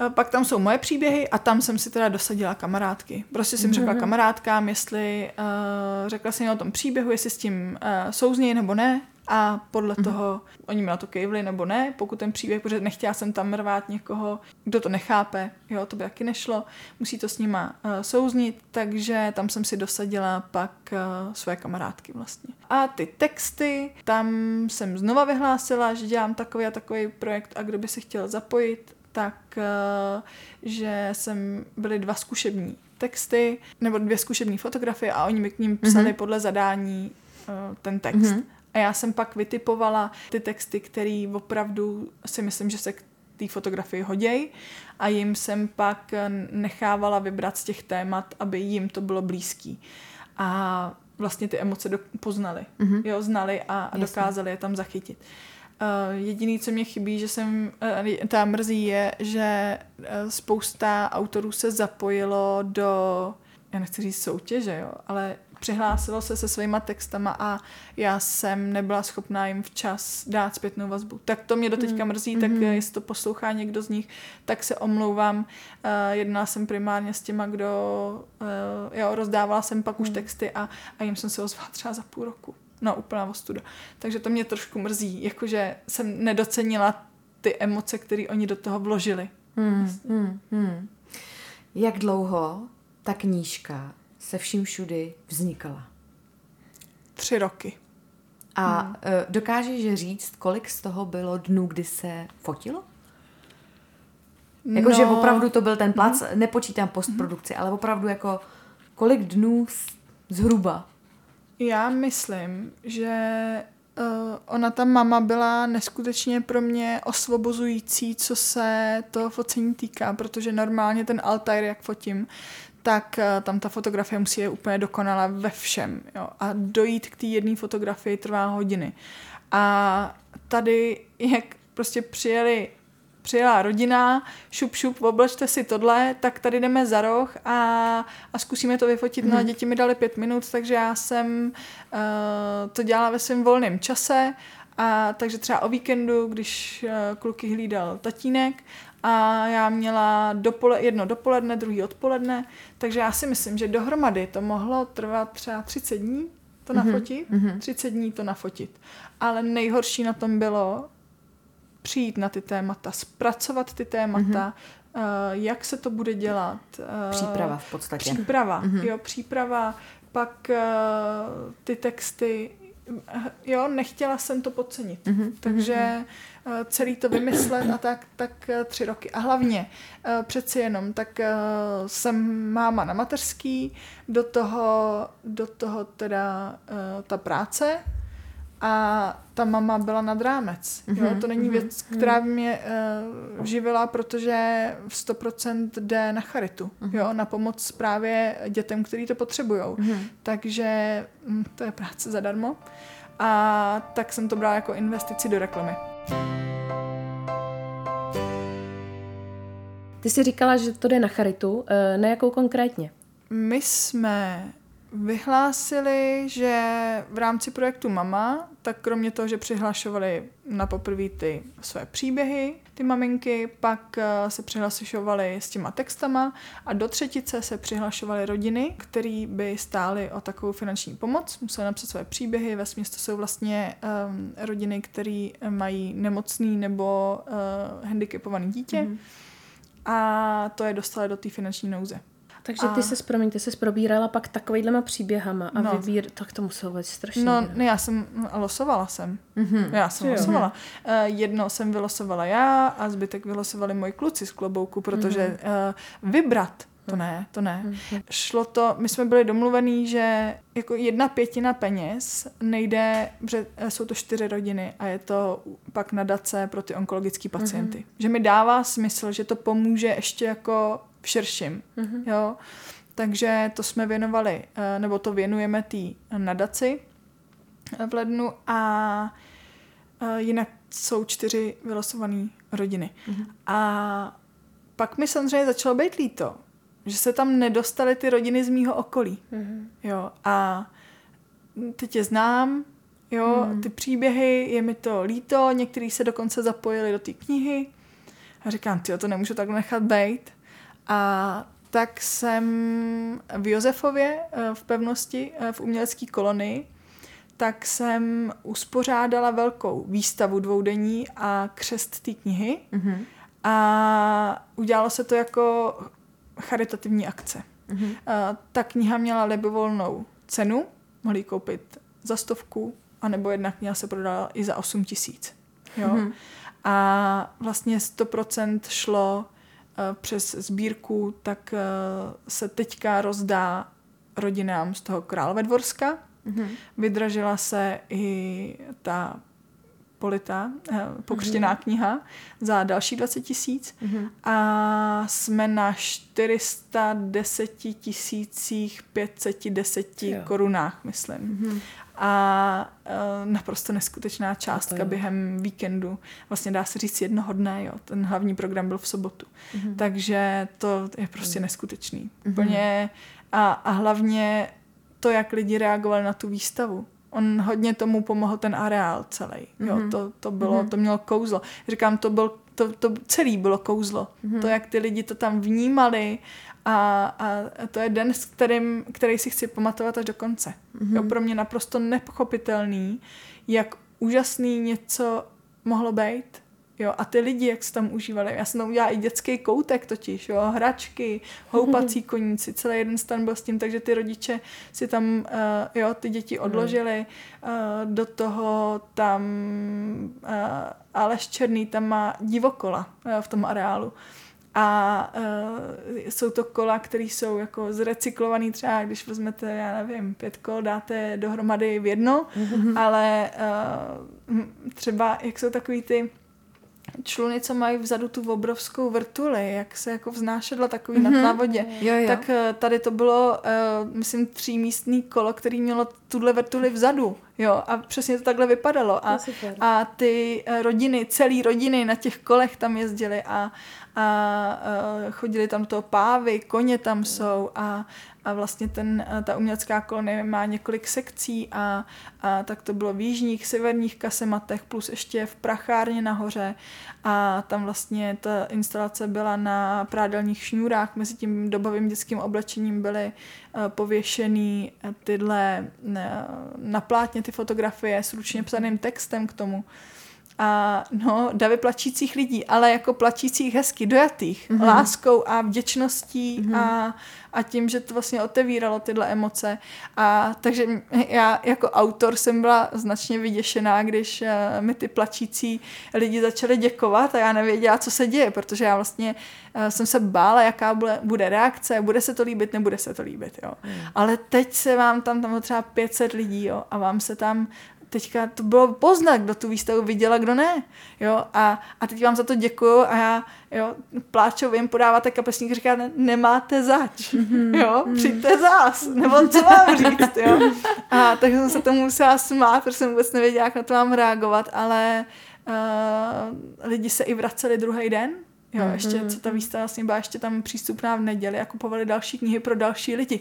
uh, pak tam jsou moje příběhy a tam jsem si teda dosadila kamarádky. Prostě jsem řekla mhm. kamarádkám, jestli uh, řekla jsem o tom příběhu, jestli s tím uh, souznějí nebo ne a podle mm-hmm. toho oni mi na to kejvli nebo ne, pokud ten příběh, protože nechtěla jsem tam rvát někoho, kdo to nechápe, jo, to by taky nešlo, musí to s nima uh, souznit, takže tam jsem si dosadila pak uh, své kamarádky vlastně. A ty texty, tam jsem znova vyhlásila, že dělám takový a takový projekt a kdo by se chtěl zapojit, tak uh, že jsem byly dva zkušební texty, nebo dvě zkušební fotografie a oni mi k ním psali mm-hmm. podle zadání ten text. Mm-hmm. A já jsem pak vytipovala ty texty, které opravdu si myslím, že se k té fotografii hodějí a jim jsem pak nechávala vybrat z těch témat, aby jim to bylo blízký. A vlastně ty emoce do, poznali, mm-hmm. jo, znali a, a dokázali je tam zachytit. Uh, jediný, co mě chybí, že jsem, uh, ta mrzí, je, že uh, spousta autorů se zapojilo do, já nechci říct soutěže, jo, ale přihlásilo se se svýma textama a já jsem nebyla schopná jim včas dát zpětnou vazbu. Tak to mě doteďka mm. mrzí, mm. tak mm-hmm. jestli to poslouchá někdo z nich, tak se omlouvám. Uh, jednala jsem primárně s těma, kdo uh, jo, rozdávala jsem pak mm. už texty a, a jim jsem se ozvala třeba za půl roku. No, úplná ostuda. Takže to mě trošku mrzí, jakože jsem nedocenila ty emoce, které oni do toho vložili.
Hmm, hmm, hmm. Jak dlouho ta knížka se vším všudy vznikala?
Tři roky.
A hmm. Dokážeš říct, kolik z toho bylo dnů, kdy se fotilo? Jakože no. opravdu to byl ten plac, hmm. nepočítám postprodukci, hmm. ale opravdu jako kolik dnů zhruba?
Já myslím, že Uh, ona ta mama byla neskutečně pro mě osvobozující, co se toho focení týká, protože normálně ten altair, jak fotím, tak uh, tam ta fotografie musí je úplně dokonalá ve všem. Jo? A dojít k té jedné fotografii trvá hodiny. A tady, jak prostě přijeli přijela rodina, šup, šup, oblečte si tohle, tak tady jdeme za roh a, a zkusíme to vyfotit. Mm-hmm. No a děti mi dali pět minut, takže já jsem uh, to dělala ve svém volném čase a takže třeba o víkendu, když uh, kluky hlídal tatínek a já měla dopole, jedno dopoledne, druhý odpoledne, takže já si myslím, že dohromady to mohlo trvat třeba 30 dní to mm-hmm. nafotit, mm-hmm. 30 dní to nafotit. Ale nejhorší na tom bylo, přijít na ty témata, zpracovat ty témata, mm-hmm. uh, jak se to bude dělat. Uh,
příprava v podstatě.
Příprava, mm-hmm. jo, příprava, pak uh, ty texty, jo, nechtěla jsem to podcenit. Mm-hmm. Takže uh, celý to vymyslet a tak, tak uh, tři roky. A hlavně uh, přeci jenom, tak jsem máma na mateřský, do toho, do toho teda ta práce, a ta mama byla nad rámec. Mm-hmm, jo? Mhm, to není mm-hmm, věc, která by mě uh, živila, protože v 100% jde na charitu, mm-hmm. jo? na pomoc právě dětem, který to potřebují. Mm-hmm. Takže hm, to je práce zadarmo. A tak jsem to brala jako investici do reklamy.
Ty jsi říkala, že to jde na charitu. Eh, na jakou konkrétně?
My jsme vyhlásili, že v rámci projektu Mama, tak kromě toho, že přihlašovali na poprvé ty své příběhy, ty maminky, pak eh, se přihlašovali s těma textama a do třetice se přihlašovaly rodiny, které by stály o takovou finanční pomoc, museli napsat své příběhy, ve to jsou vlastně um, rodiny, které mají nemocný nebo uh, handicapovaný dítě mm-hmm. a to je dostali do té finanční nouze.
Takže ty se, promiň, ty se probírala pak takovýhlema příběhama a no. vybír, tak to muselo být strašně.
No, ne, já jsem, losovala jsem. Mm-hmm. Já jsem Ty losovala. Uh, jedno jsem vylosovala já a zbytek vylosovali moji kluci z klobouku, protože mm-hmm. uh, vybrat to ne, to ne. Mm-hmm. Šlo to, my jsme byli domluvení, že jako jedna pětina peněz nejde, protože eh, jsou to čtyři rodiny a je to pak nadace pro ty onkologické pacienty. Mm-hmm. Že mi dává smysl, že to pomůže ještě jako v širším. Mm-hmm. Jo? Takže to jsme věnovali, eh, nebo to věnujeme té nadaci eh, v lednu a eh, jinak jsou čtyři vylosované rodiny. Mm-hmm. A pak mi samozřejmě začalo být líto, že se tam nedostaly ty rodiny z mýho okolí. Mm-hmm. Jo, a teď je znám, jo, mm. ty příběhy, je mi to líto, někteří se dokonce zapojili do té knihy a říkám, ty to nemůžu tak nechat být. A tak jsem v Josefově eh, v pevnosti eh, v umělecké kolonii tak jsem uspořádala velkou výstavu dvoudenní a křest té knihy mm-hmm. a udělalo se to jako charitativní akce. Mm-hmm. A ta kniha měla libovolnou cenu, mohli koupit za stovku, anebo jedna kniha se prodala i za 8 tisíc. Jo? Mm-hmm. A vlastně 100% šlo Eh, přes sbírku, tak eh, se teďka rozdá rodinám z toho Královedvorska. Mm-hmm. Vydražila se i ta polita, eh, pokřtěná mm-hmm. kniha za další 20 tisíc mm-hmm. a jsme na 410 tisících 510 jo. korunách, myslím. Mm-hmm a uh, naprosto neskutečná částka během víkendu. Vlastně dá se říct jednoho dne, jo. Ten hlavní program byl v sobotu. Mm-hmm. Takže to je prostě mm. neskutečný. Mm-hmm. Úplně a, a hlavně to, jak lidi reagovali na tu výstavu. On hodně tomu pomohl ten areál celý. Jo, mm-hmm. to, to bylo, mm-hmm. to mělo kouzlo. Říkám, to byl to, to celý bylo kouzlo. Mm-hmm. To, jak ty lidi to tam vnímali a, a to je den, s kterým, který si chci pamatovat až do konce. Mm-hmm. Jo, pro mě naprosto nepochopitelný, jak úžasný něco mohlo být. Jo, a ty lidi, jak se tam užívali. Já jsem tam udělala i dětský koutek totiž, jo, hračky, houpací koníci, celý jeden stan byl s tím, takže ty rodiče si tam, uh, jo, ty děti mhm. odložili, uh, do toho tam uh, Aleš Černý tam má divokola uh, v tom areálu. A uh, jsou to kola, které jsou jako zrecyklované třeba, když vezmete, já nevím, pět kol, dáte dohromady v jedno, mm-hmm. ale uh, třeba, jak jsou takový ty čluny, co mají vzadu tu obrovskou vrtuli, jak se jako vznášedlo takový mm-hmm. nad na vodě.
Jo, jo.
Tak eh, tady to bylo, uh, myslím, třímístný kolo, který mělo tuhle vrtuli vzadu. Jo, a přesně to takhle vypadalo. A, a ty eh, rodiny, celý rodiny na těch kolech tam jezdily a, a uh, chodili tam to pávy, koně tam jsou a, a vlastně ten, ta umělecká kolonie má několik sekcí a, a tak to bylo v jižních, severních kasematech plus ještě v prachárně nahoře. A tam vlastně ta instalace byla na prádelních šňůrách, mezi tím dobovým dětským oblečením byly uh, pověšený tyhle uh, na plátně ty fotografie s ručně psaným textem k tomu a no, davy plačících lidí, ale jako plačících hezky, dojatých, mm-hmm. láskou a vděčností mm-hmm. a, a tím, že to vlastně otevíralo tyhle emoce. A takže já jako autor jsem byla značně vyděšená, když uh, mi ty plačící lidi začali děkovat a já nevěděla, co se děje, protože já vlastně uh, jsem se bála, jaká bude, bude reakce, bude se to líbit, nebude se to líbit, jo. Mm. Ale teď se vám tam, tam třeba 500 lidí, jo, a vám se tam teďka to bylo poznat, kdo tu výstavu viděl a kdo ne. Jo? A, a teď vám za to děkuju a já jo, pláčou, vím, podáváte kapesník, říká, ne, nemáte zač, mm-hmm. jo, přijďte zás, nebo co mám říct, jo. A takže jsem se tomu musela smát, protože jsem vůbec nevěděla, jak na to mám reagovat, ale uh, lidi se i vraceli druhý den, Jo, ještě, co ta výstava vlastně byla ještě tam přístupná v neděli a kupovali další knihy pro další lidi.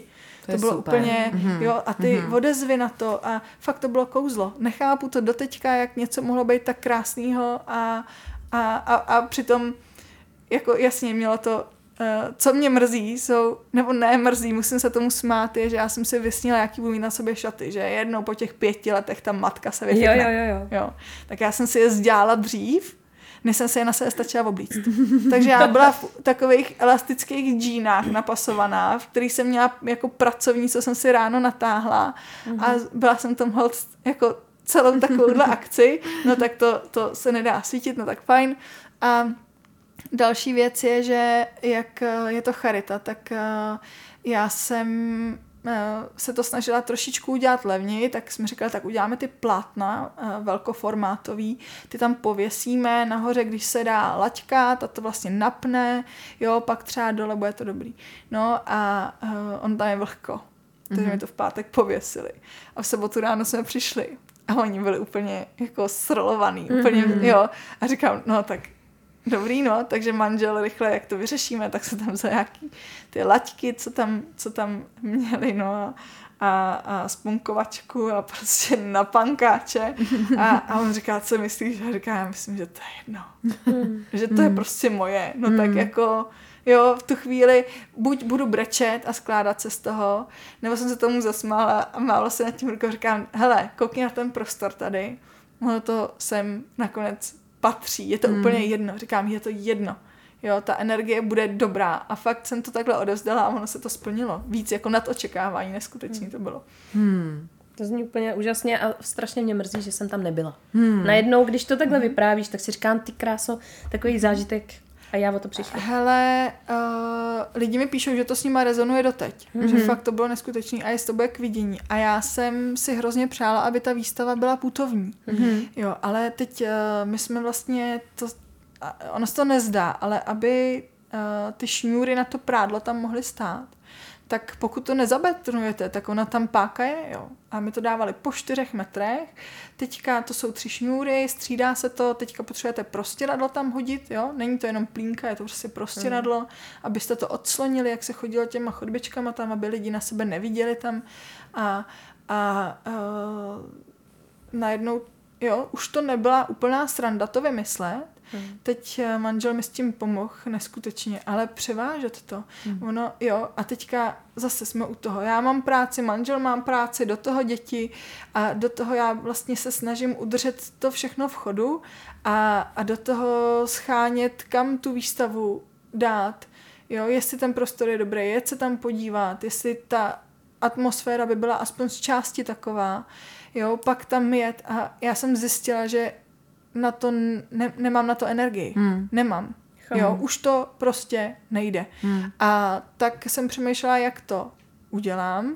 To, to bylo super. úplně, mm-hmm. jo, a ty mm-hmm. odezvy na to a fakt to bylo kouzlo. Nechápu to doteďka, jak něco mohlo být tak krásného a, a, a, a přitom jako jasně mělo to Uh, co mě mrzí, jsou, nebo ne mrzí, musím se tomu smát, je, že já jsem si vysnila, jaký budu mít na sobě šaty, že jednou po těch pěti letech ta matka se vyfitne.
Jo, jo, jo, jo.
jo. Tak já jsem si je zdělala dřív než jsem se je na sebe stačila oblíct. Takže já byla v takových elastických džínách napasovaná, v kterých jsem měla jako pracovní, co jsem si ráno natáhla a byla jsem tam hold jako celou takovouhle akci, no tak to, to se nedá svítit, no tak fajn. A další věc je, že jak je to charita, tak eh, já jsem Eh, se to snažila trošičku udělat levněji, tak jsme říkali, tak uděláme ty plátna eh, velkoformátový, ty tam pověsíme nahoře, když se dá laťka, ta to vlastně napne, jo, pak třeba dole bude to dobrý. No a uh, on tam je vlhko, takže mm-hmm. mi to v pátek pověsili. A v sobotu ráno jsme přišli a oni byli úplně jako srolovaný, úplně, mm-hmm. jo. A říkám, no tak Dobrý, no, takže manžel rychle, jak to vyřešíme, tak se tam za nějaký ty laťky, co tam, co tam měli, no a, a, a spunkovačku a prostě na pankáče a, a on říká, co myslíš? A říká, já myslím, že to je jedno. že to je prostě moje. No tak jako, jo, v tu chvíli buď budu brečet a skládat se z toho, nebo jsem se tomu zasmála a málo se nad tím rukou říkám, hele, koukni na ten prostor tady, ono to sem nakonec patří, je to hmm. úplně jedno. Říkám, je to jedno. Jo, ta energie bude dobrá. A fakt jsem to takhle odevzdala a ono se to splnilo. Víc jako nad očekávání, neskutečně hmm. to bylo.
Hmm. To zní úplně úžasně a strašně mě mrzí, že jsem tam nebyla. Hmm. Najednou, když to takhle hmm. vyprávíš, tak si říkám, ty kráso, takový zážitek a já o to přišla.
Hele, uh, lidi mi píšou, že to s nima rezonuje doteď. Mm-hmm. Že fakt to bylo neskutečný a jestli to bude k vidění. A já jsem si hrozně přála, aby ta výstava byla putovní. Mm-hmm. Jo, ale teď uh, my jsme vlastně to, ono se to nezdá, ale aby uh, ty šňůry na to prádlo tam mohly stát, tak pokud to nezabetonujete, tak ona tam páka je, jo. A my to dávali po čtyřech metrech, teďka to jsou tři šňůry, střídá se to, teďka potřebujete prostěradlo tam hodit, jo. Není to jenom plínka, je to prostě prostěradlo, mm. abyste to odslonili, jak se chodilo těma chodbičkama tam, aby lidi na sebe neviděli tam. A, a, a najednou, jo, už to nebyla úplná sranda to vymyslet, Hmm. Teď eh, manžel mi s tím pomohl neskutečně, ale převážet to. Hmm. Ono, jo, a teďka zase jsme u toho. Já mám práci, manžel mám práci, do toho děti a do toho já vlastně se snažím udržet to všechno v chodu a, a do toho schánět, kam tu výstavu dát. Jo, jestli ten prostor je dobrý, jet se tam podívat, jestli ta atmosféra by byla aspoň z části taková, jo, pak tam jet a já jsem zjistila, že na to ne, nemám na to energii. Hmm. Nemám. Chápu. Jo, už to prostě nejde. Hmm. A tak jsem přemýšlela, jak to udělám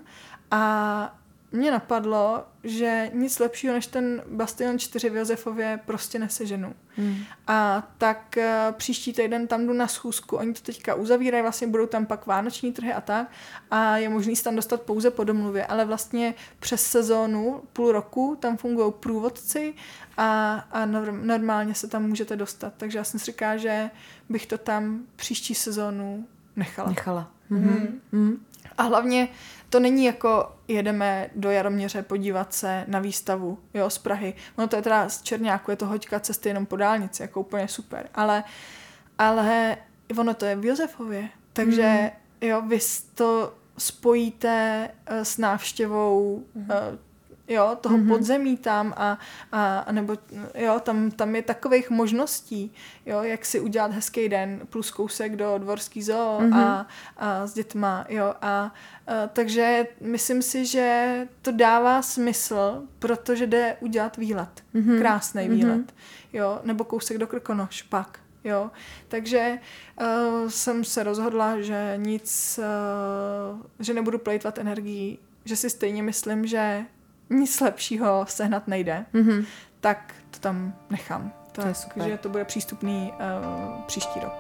a mě napadlo, že nic lepšího než ten Bastion 4 v Josefově prostě neseženu. Hmm. A tak uh, příští týden tam jdu na schůzku, oni to teďka uzavírají, vlastně budou tam pak vánoční trhy a tak a je možný se tam dostat pouze po domluvě, ale vlastně přes sezónu, půl roku, tam fungují průvodci a, a normálně se tam můžete dostat. Takže já jsem si říká, že bych to tam příští sezónu nechala.
Nechala. Mm-hmm.
Mm-hmm. A hlavně to není jako jedeme do Jaroměře podívat se na výstavu, jo, z Prahy. No to je teda z Černáku, je to hoďka cesty jenom po dálnici, jako úplně super. Ale, ale ono to je v Josefově, takže mm. jo, vy to spojíte eh, s návštěvou mm jo, toho mm-hmm. podzemí tam a, a, a nebo jo, tam, tam je takových možností, jo, jak si udělat hezký den plus kousek do dvorský zoo mm-hmm. a, a s dětma, jo, a, a takže myslím si, že to dává smysl, protože jde udělat výlet, mm-hmm. krásný mm-hmm. výlet, jo, nebo kousek do Krkonoš pak, jo, takže uh, jsem se rozhodla, že nic, uh, že nebudu plejtvat energii, že si stejně myslím, že nic lepšího sehnat nejde, mm-hmm. tak to tam nechám.
To je super.
Že to bude přístupný uh, příští rok.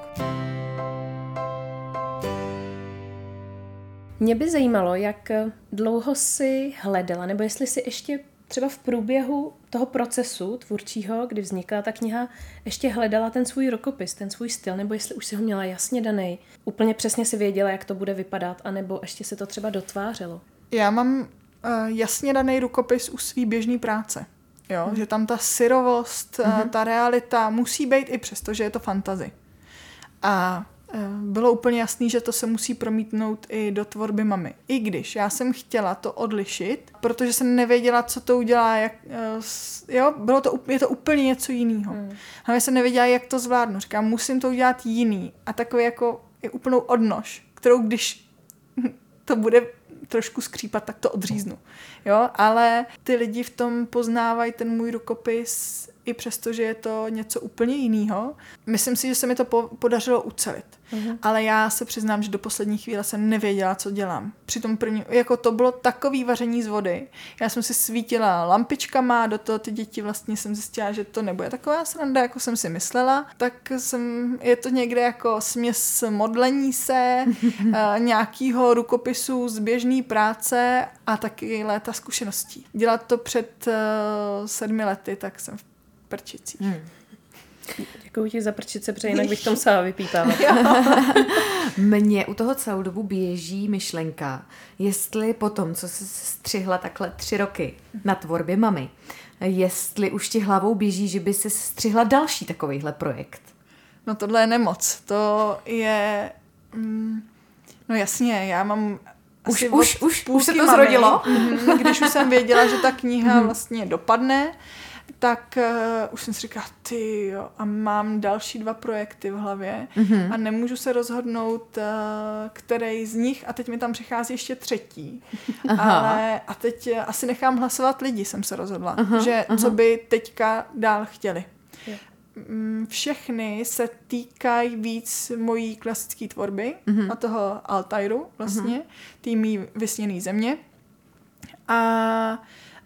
Mě by zajímalo, jak dlouho si hledala, nebo jestli si ještě třeba v průběhu toho procesu tvůrčího, kdy vznikla ta kniha, ještě hledala ten svůj rokopis, ten svůj styl, nebo jestli už si ho měla jasně daný, úplně přesně si věděla, jak to bude vypadat, anebo ještě se to třeba dotvářelo.
Já mám jasně daný rukopis u svý běžné práce. Jo, mm. že tam ta syrovost, mm-hmm. ta realita musí být i přesto, že je to fantazy. A uh, bylo úplně jasný, že to se musí promítnout i do tvorby mamy. I když já jsem chtěla to odlišit, protože jsem nevěděla, co to udělá, jak, jo, bylo to, je to úplně něco jiného. Mm. A já jsem nevěděla, jak to zvládnu. Říkám, musím to udělat jiný. A takový jako je úplnou odnož, kterou když to bude trošku skřípat, tak to odříznu. Jo, ale ty lidi v tom poznávají ten můj rukopis i přesto, že je to něco úplně jiného. Myslím si, že se mi to po- podařilo ucelit. Mm-hmm. Ale já se přiznám, že do poslední chvíle jsem nevěděla, co dělám. Při tom první, jako to bylo takový vaření z vody. Já jsem si svítila lampičkama, do toho ty děti vlastně jsem zjistila, že to nebude taková sranda, jako jsem si myslela. Tak jsem, je to někde jako směs modlení se, eh, nějakýho rukopisu z běžné práce a taky léta zkušeností. Dělat to před uh, sedmi lety, tak jsem v prčicích. Hmm.
Děkuji ti za prčice, protože jinak bych to musela vypítávat.
Mně u toho celou dobu běží myšlenka, jestli potom, co se střihla takhle tři roky na tvorbě mamy, jestli už ti hlavou běží, že by se střihla další takovýhle projekt.
No tohle je nemoc. To je... Mm, no jasně, já mám
už, už, už, už se to mamy, zrodilo?
Mhm, když už jsem věděla, že ta kniha mhm. vlastně dopadne, tak uh, už jsem si říkala, ty jo, a mám další dva projekty v hlavě mm-hmm. a nemůžu se rozhodnout, uh, který z nich, a teď mi tam přichází ještě třetí. Aha. Ale a teď uh, asi nechám hlasovat lidi, jsem se rozhodla, aha, že aha. co by teďka dál chtěli. Je. Mm, všechny se týkají víc mojí klasické tvorby mm-hmm. a toho Altairu vlastně, mm-hmm. tý vysněný země. A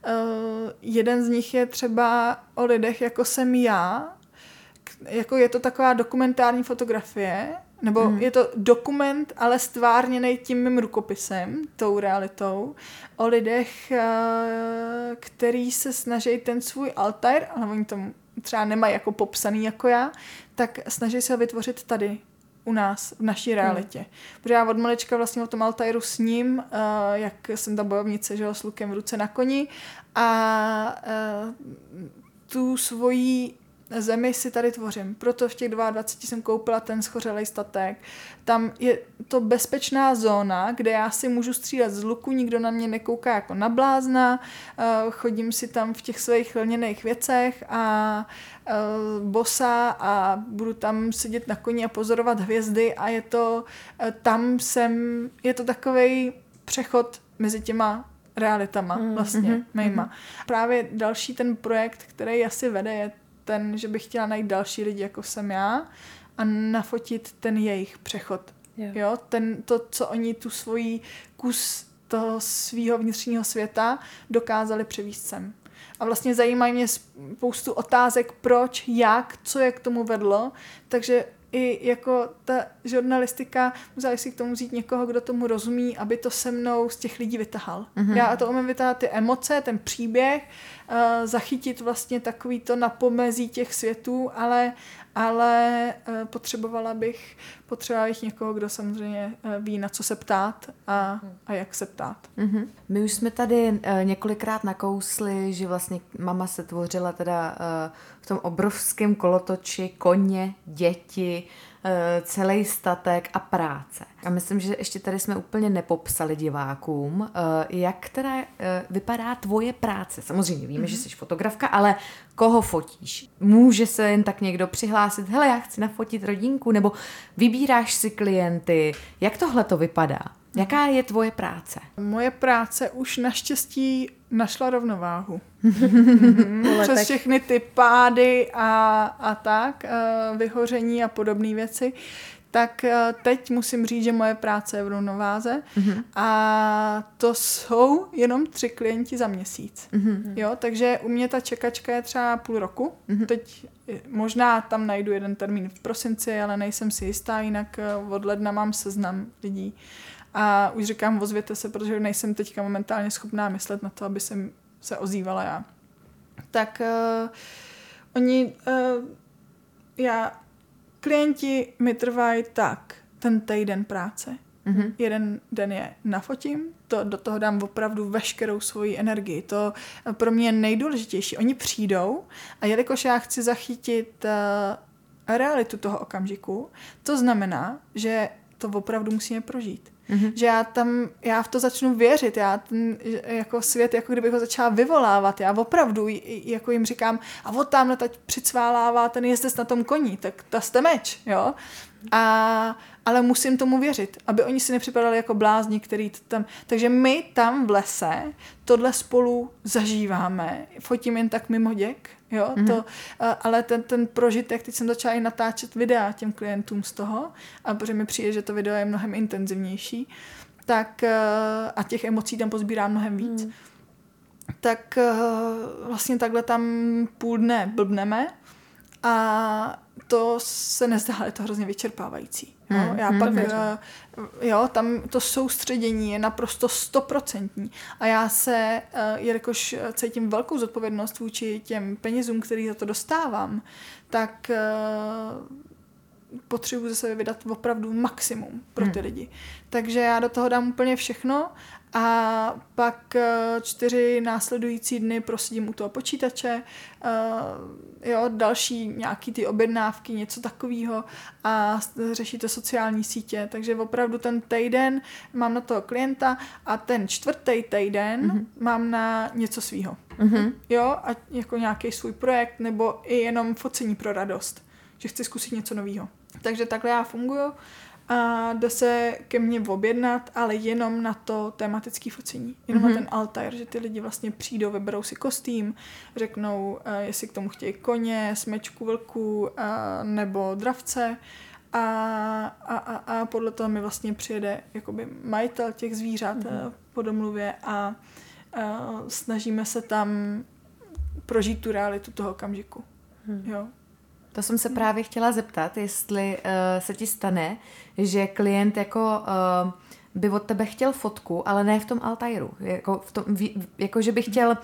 Uh, jeden z nich je třeba o lidech, jako jsem já. Jako je to taková dokumentární fotografie, nebo mm. je to dokument, ale stvárněný tím mým rukopisem, tou realitou, o lidech, uh, který se snaží ten svůj altair, ale oni to třeba nemají jako popsaný jako já, tak snaží se ho vytvořit tady, u nás, v naší realitě. Hmm. Protože já od malička vlastně o tom Altairu s ním, uh, jak jsem ta bojovnice, že jo, s lukem v ruce na koni a uh, tu svoji zemi si tady tvořím. Proto v těch 22 jsem koupila ten schořelej statek. Tam je to bezpečná zóna, kde já si můžu střílet z luku, nikdo na mě nekouká jako na blázna, eh, chodím si tam v těch svých lněných věcech a eh, bosa a budu tam sedět na koni a pozorovat hvězdy a je to, eh, tam jsem, je to takový přechod mezi těma realitama mm, vlastně, mm-hmm, mýma. Mm. Právě další ten projekt, který asi vede, je ten, že bych chtěla najít další lidi, jako jsem já, a nafotit ten jejich přechod. Jo. jo, ten, to, co oni tu svoji kus toho svého vnitřního světa dokázali převíst sem. A vlastně zajímají mě spoustu otázek, proč, jak, co je k tomu vedlo, takže i jako ta žurnalistika, musela si k tomu vzít někoho, kdo tomu rozumí, aby to se mnou z těch lidí vytahal. Mm-hmm. Já to umím vytáhat ty emoce, ten příběh, zachytit vlastně takový to na pomezí těch světů, ale, ale uh, potřebovala bych, potřebovala bych někoho, kdo samozřejmě uh, ví, na co se ptát a, a jak se ptát.
Mm-hmm. My už jsme tady několikrát nakousli, že vlastně mama se tvořila teda v tom obrovském kolotoči koně, děti, Eh, celý statek a práce. A myslím, že ještě tady jsme úplně nepopsali divákům, eh, jak teda eh, vypadá tvoje práce. Samozřejmě víme, mm-hmm. že mhm. jsi fotografka, ale koho fotíš? Může se jen tak někdo přihlásit, hele, já chci nafotit rodinku, nebo vybíráš si klienty. Jak tohle to vypadá? Jaká je tvoje práce?
Moje práce už naštěstí našla rovnováhu. Mhm. Přes všechny ty pády a, a tak, eh, vyhoření a podobné věci, tak eh, teď musím říct, že moje práce je v rovnováze mm-hmm. a to jsou jenom tři klienti za měsíc. Mm-hmm. Jo, takže u mě ta čekačka je třeba půl roku. Mm-hmm. Teď možná tam najdu jeden termín v prosinci, ale nejsem si jistá, jinak eh, od ledna mám seznam lidí. A už říkám, ozvěte se, protože nejsem teďka momentálně schopná myslet na to, aby jsem se ozývala já. Tak uh, oni, uh, já, klienti mi trvají tak, ten týden práce. Mm-hmm. Jeden den je nafotím, to, do toho dám opravdu veškerou svoji energii. To pro mě je nejdůležitější. Oni přijdou a jelikož já chci zachytit uh, realitu toho okamžiku, to znamená, že to opravdu musíme prožít. Mm-hmm. Že já tam, já v to začnu věřit, já ten jako svět, jako kdybych ho začala vyvolávat, já opravdu jako jim říkám, a od tamhle teď přicválává ten jezdec na tom koni, tak ta jste meč, jo. A, ale musím tomu věřit, aby oni si nepřipadali jako blázni, který tam... Takže my tam v lese tohle spolu zažíváme. Fotím jen tak mimo děk, jo, mm-hmm. to, ale ten, ten prožitek, teď jsem začala i natáčet videa těm klientům z toho, a protože mi přijde, že to video je mnohem intenzivnější, tak a těch emocí tam pozbírám mnohem víc. Mm. Tak vlastně takhle tam půl dne blbneme a to se nezdá, je to hrozně vyčerpávající. Hmm. Jo, já hmm, pak. Eh, jo, tam to soustředění je naprosto stoprocentní a já se, eh, jelikož cítím velkou zodpovědnost vůči těm penězům, který za to dostávám, tak eh, potřebuji ze sebe vydat opravdu maximum pro ty hmm. lidi. Takže já do toho dám úplně všechno a pak eh, čtyři následující dny prosidím u toho počítače, uh, jo, další nějaký ty objednávky, něco takového a řeší to sociální sítě. Takže opravdu ten týden mám na toho klienta a ten čtvrtý týden mm-hmm. mám na něco svýho. Mm-hmm. Jo, a jako nějaký svůj projekt nebo i jenom focení pro radost, že chci zkusit něco nového. Takže takhle já funguju a jde se ke mně objednat, ale jenom na to tematické focení. Jenom mm-hmm. na mhm. ten altar, že ty lidi vlastně přijdou, vyberou si kostým, řeknou, uh, jestli k tomu chtějí koně, smečku, vlku uh, nebo dravce a, a, a, a podle toho mi vlastně přijede jakoby majitel těch zvířat mm-hmm. po domluvě a uh, snažíme se tam prožít tu realitu toho okamžiku. Mm. Jo.
To jsem se právě chtěla zeptat, jestli uh, se ti stane, že klient jako uh, by od tebe chtěl fotku, ale ne v tom Altairu. Jako, v tom, jako že by chtěl, uh,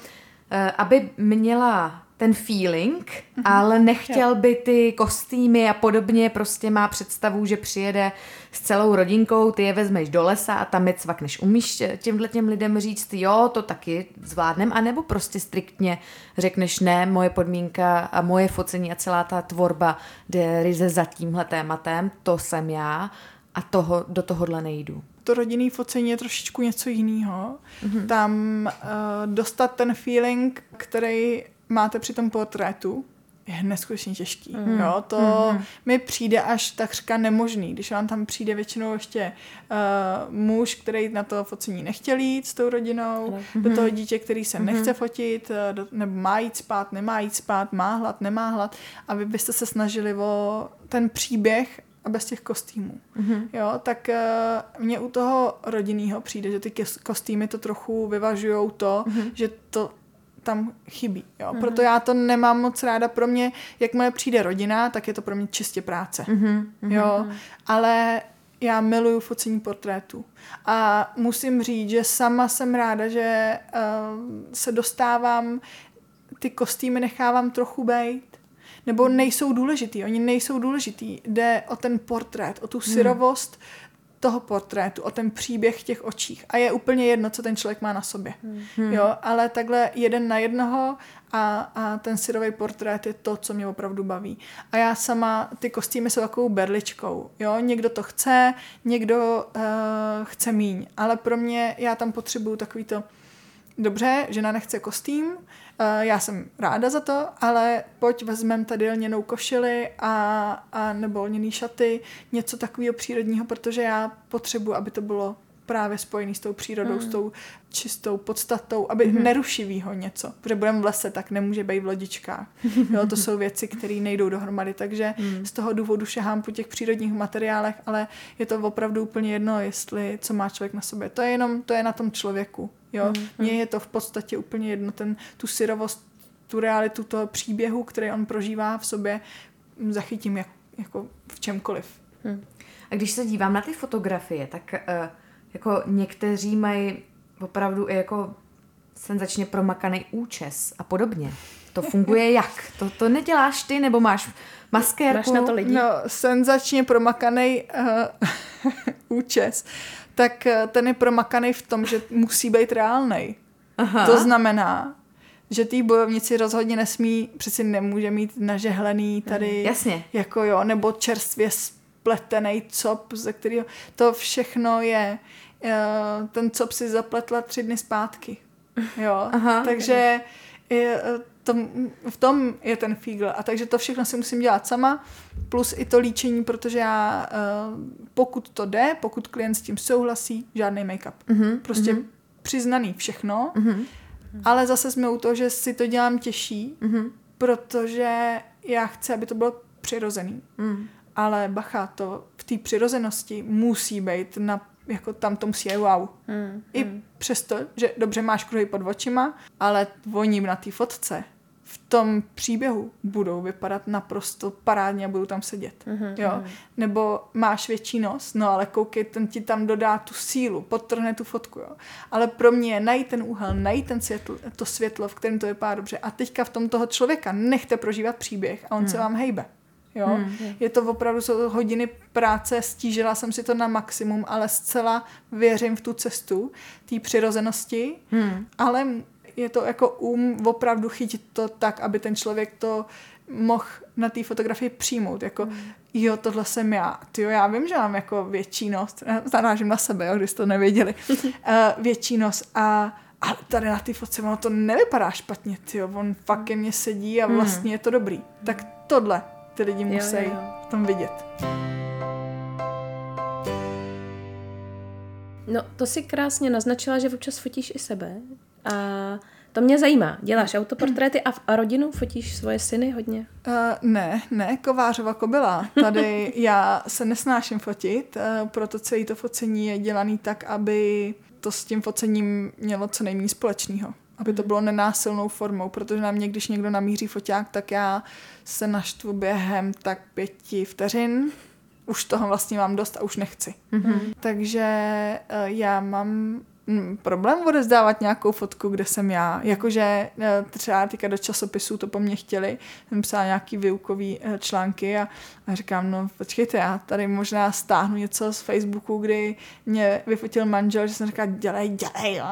aby měla ten feeling, mm-hmm. ale nechtěl by ty kostýmy a podobně, prostě má představu, že přijede s celou rodinkou, ty je vezmeš do lesa a tam je cvakneš. Umíš těmhle těm lidem říct, jo, to taky zvládnem, anebo prostě striktně řekneš, ne, moje podmínka a moje focení a celá ta tvorba jde ryze za tímhle tématem, to jsem já a toho, do tohohle nejdu
to rodinný focení je trošičku něco jiného. Mm-hmm. Tam uh, dostat ten feeling, který máte při tom portrétu, je neskutečně těžký. Mm. Jo, to mm-hmm. mi přijde až takřka nemožný, když vám tam přijde většinou ještě uh, muž, který na to focení nechtěl jít s tou rodinou, mm-hmm. do toho dítě, který se mm-hmm. nechce fotit, uh, do, nebo má jít spát, nemá jít spát, má hlad, nemá hlad a vy byste se snažili o ten příběh a bez těch kostýmů. Mm-hmm. Jo, tak uh, mně u toho rodinného přijde, že ty kostýmy to trochu vyvažují to, mm-hmm. že to tam chybí. Jo. Mm-hmm. Proto já to nemám moc ráda. Pro mě, jakmile přijde rodina, tak je to pro mě čistě práce. Mm-hmm. Jo. Ale já miluju focení portrétů. A musím říct, že sama jsem ráda, že uh, se dostávám, ty kostýmy nechávám trochu bejt, nebo nejsou důležitý. Oni nejsou důležitý. Jde o ten portrét, o tu hmm. Toho portrétu, o ten příběh v těch očích. A je úplně jedno, co ten člověk má na sobě. Hmm. Jo, ale takhle jeden na jednoho a, a ten syrový portrét je to, co mě opravdu baví. A já sama, ty kostýmy jsou takovou berličkou. Jo, někdo to chce, někdo uh, chce míň. Ale pro mě, já tam potřebuju takový to, dobře, žena nechce kostým, Uh, já jsem ráda za to, ale pojď vezmeme tady lněnou košili a, a nebo lněný šaty, něco takového přírodního, protože já potřebuji, aby to bylo právě spojený s tou přírodou, mm. s tou čistou podstatou, aby mm. nerušivýho něco. Protože budeme v lese, tak nemůže být v lodičkách. Jo, to jsou věci, které nejdou dohromady, takže mm. z toho důvodu šahám po těch přírodních materiálech, ale je to opravdu úplně jedno, jestli co má člověk na sobě. To je jenom, to je na tom člověku. Jo, mm. mně je to v podstatě úplně jedno, ten, tu syrovost, tu realitu toho příběhu, který on prožívá v sobě, zachytím jak, jako v čemkoliv. Mm.
A když se dívám na ty fotografie, tak uh, jako někteří mají opravdu i jako senzačně promakaný účes a podobně. To funguje jak? To, to neděláš ty, nebo máš maskérku?
Máš na to lidi?
No, senzačně promakaný uh, účes. Tak uh, ten je promakaný v tom, že musí být reálný. To znamená, že ty bojovníci rozhodně nesmí, přeci nemůže mít nažehlený tady,
Jasně.
jako jo, nebo čerstvě spletený cop, ze kterého to všechno je Eh, ten cop si zapletla tři dny zpátky. Jo, Aha, takže je, eh, to, v tom je ten fígl. A takže to všechno si musím dělat sama, plus i to líčení, protože já, eh, pokud to jde, pokud klient s tím souhlasí, žádný make-up. Uh-huh, prostě uh-huh. přiznaný všechno, uh-huh. ale zase jsme u toho, že si to dělám těžší, uh-huh. protože já chci, aby to bylo přirozený. Uh-huh. Ale bacha, to v té přirozenosti musí být na jako tam to musí je wow. Mm, I mm. přesto, že dobře máš kruhy pod očima, ale oni na té fotce v tom příběhu budou vypadat naprosto parádně a budou tam sedět. Mm-hmm, jo? Mm. Nebo máš větší nos, no ale koukej, ten ti tam dodá tu sílu, podtrhne tu fotku. Jo? Ale pro mě je najít ten úhel, najít ten světlo, to světlo, v kterém to vypadá dobře. A teďka v tom toho člověka nechte prožívat příběh a on mm. se vám hejbe. Jo? Hmm. Je to opravdu jsou hodiny práce, stížila jsem si to na maximum, ale zcela věřím v tu cestu té přirozenosti, hmm. ale je to jako um opravdu chytit to tak, aby ten člověk to mohl na té fotografii přijmout, jako hmm. jo, tohle jsem já, tyjo, já vím, že mám jako větší nos, zarážím na sebe, jo, když to nevěděli, uh, větší nos a ale tady na té fotce ono to nevypadá špatně, tyjo, on fakt ke mně sedí a hmm. vlastně je to dobrý. Tak tohle ty lidi musí jo, jo, jo. v tom vidět.
No, to si krásně naznačila, že občas fotíš i sebe. A to mě zajímá. Děláš autoportréty a, a rodinu? Fotíš svoje syny hodně?
Uh, ne, ne, kovářova kobila. Tady já se nesnáším fotit, uh, proto celé to focení je dělaný tak, aby to s tím focením mělo co nejméně společného aby to bylo nenásilnou formou, protože na mě, když někdo namíří foťák, tak já se naštvu během tak pěti vteřin, už toho vlastně mám dost a už nechci. Mm-hmm. Takže uh, já mám Mm, problém odezdávat nějakou fotku, kde jsem já. Jakože eh, třeba teďka do časopisů to po mně chtěli, jsem psala nějaký výukový eh, články a, a říkám, no počkejte, já tady možná stáhnu něco z Facebooku, kdy mě vyfotil manžel, že jsem říkala, dělej, dělej, jo.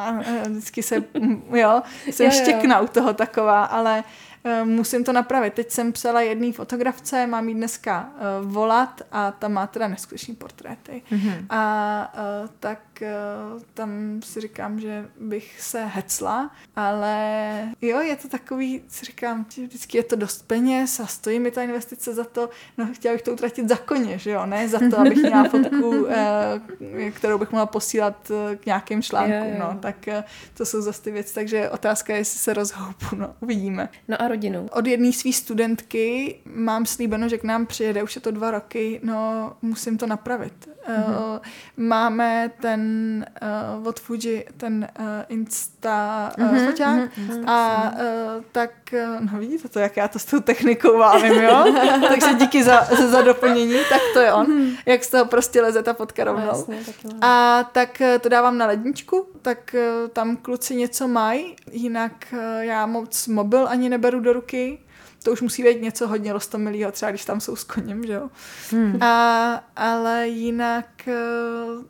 vždycky se, mm, jo, jsem jo, štěkna u toho taková, ale Eh, musím to napravit. Teď jsem psala jedný fotografce, mám jí dneska volat a ta má teda neskutečný portréty. Mm-hmm. A tak tam si říkám, že bych se hecla, ale jo, je to takový, si říkám, vždycky je to dost peněz a stojí mi ta investice za to, no chtěla bych to utratit za koně, že jo, ne za to, abych měla fotku, uh, kterou bych mohla posílat k nějakým článkům, no, tak to jsou zase ty věci, takže otázka je, jestli se rozhoupu, no, uvidíme.
No a rodinu?
Od jedné své studentky mám slíbeno, že k nám přijede, už je to dva roky, no musím to napravit. Mm-hmm. Máme ten uh, od Fuji, ten uh, Insta uh, mm-hmm, foťák mm-hmm, a uh, tak, no vidíte to, jak já to s tou technikou válím, jo? Takže díky za, za doplnění, tak to je on, mm-hmm. jak z toho prostě leze ta fotka rovnou. No, jasně, a tak to dávám na ledničku, tak uh, tam kluci něco mají, jinak uh, já moc mobil ani neberu do ruky, to už musí být něco hodně rostomilého, třeba když tam jsou s koněm, že jo. Hmm. A, ale jinak, eh,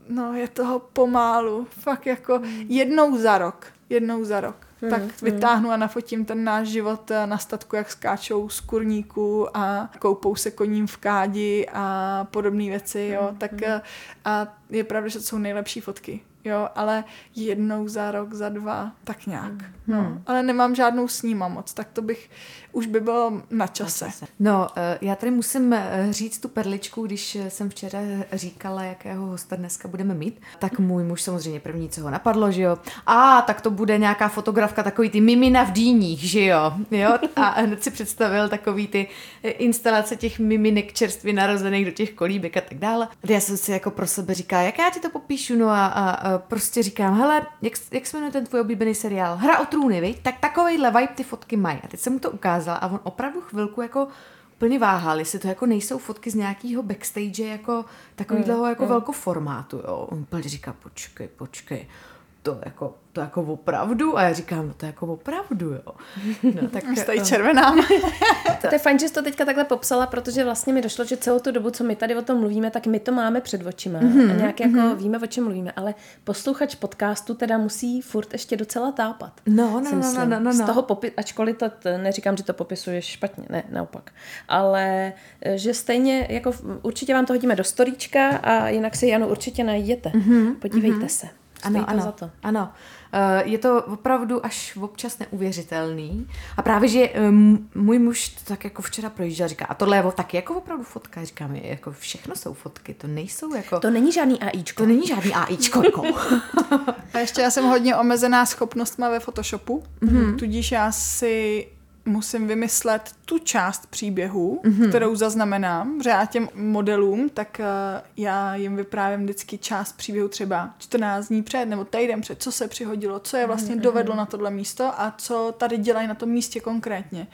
no, je toho pomálu. Fakt jako hmm. jednou za rok. Jednou za rok. Hmm. Tak hmm. vytáhnu a nafotím ten náš život eh, na statku, jak skáčou z kurníků a koupou se koním v kádi a podobné věci, jo. Hmm. Tak hmm. a je pravda, že to jsou nejlepší fotky jo, ale jednou za rok, za dva, tak nějak. Hmm. No. Ale nemám žádnou sníma moc, tak to bych, už by bylo na čase. Na čase.
No, eh, já tady musím eh, říct tu perličku, když eh, jsem včera říkala, jakého hosta dneska budeme mít, tak můj muž samozřejmě první, co ho napadlo, že jo, a tak to bude nějaká fotografka, takový ty mimina v dýních, že jo, jo, a hned si představil takový ty instalace těch miminek čerstvě narozených do těch kolíbek a tak dále. Já jsem si jako pro sebe říká, jak já ti to popíšu, no a, a, a prostě říkám, hele, jak, jak se jmenuje ten tvůj oblíbený seriál? Hra o trůny, viď? Tak takovejhle vibe ty fotky mají. A teď jsem mu to ukázala a on opravdu chvilku jako úplně váhal, jestli to jako nejsou fotky z nějakého backstage jako takovýhleho mm, jako mm. velkoformátu, jo. On úplně říká, počkej, počkej, to jako to jako opravdu? A já říkám, no to jako opravdu, jo.
No, tak, Stojí eh, červená.
to, je fajn, že jsi to teďka takhle popsala, protože vlastně mi došlo, že celou tu dobu, co my tady o tom mluvíme, tak my to máme před očima mm-hmm. a nějak jako mm-hmm. víme, o čem mluvíme, ale posluchač podcastu teda musí furt ještě docela tápat.
No, no, no, no, no, no,
Z toho popi- ačkoliv to, neříkám, že to popisuješ špatně, ne, naopak, ale eh, že stejně, jako určitě vám to hodíme do storíčka a jinak si Janu určitě najdete. Mm-hmm. Podívejte mm-hmm. se.
Ano, ano, za to. ano. Eh, je to opravdu až občas neuvěřitelný. A právě, že můj muž to tak jako včera projížděl, říká, a tohle je taky jako opravdu fotka. Říkám, jako všechno jsou fotky, to nejsou jako...
To není žádný AIčko.
To není žádný AIčko. Jako.
a ještě já jsem hodně omezená schopnostma ve Photoshopu, mm-hmm. tudíž já si musím vymyslet tu část příběhu, mm-hmm. kterou zaznamenám, že já těm modelům, tak uh, já jim vyprávím vždycky část příběhu třeba 14 dní před nebo týden před, co se přihodilo, co je vlastně mm-hmm. dovedlo na tohle místo a co tady dělají na tom místě konkrétně.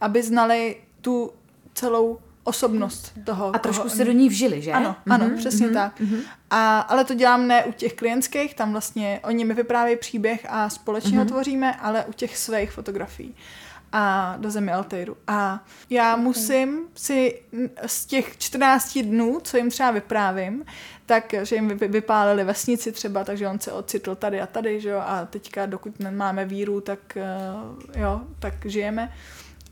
Aby znali tu celou osobnost toho.
A trošku toho, se do ní vžili, že?
Ano, ano, mm-hmm, přesně mm-hmm, tak. Mm-hmm. A, ale to dělám ne u těch klientských, tam vlastně oni mi vyprávějí příběh a společně mm-hmm. ho tvoříme, ale u těch svých fotografií a do země Alteiru. A já musím si z těch 14 dnů, co jim třeba vyprávím, tak, že jim vypálili vesnici třeba, takže on se ocitl tady a tady, že jo, a teďka, dokud nemáme víru, tak uh, jo, tak žijeme.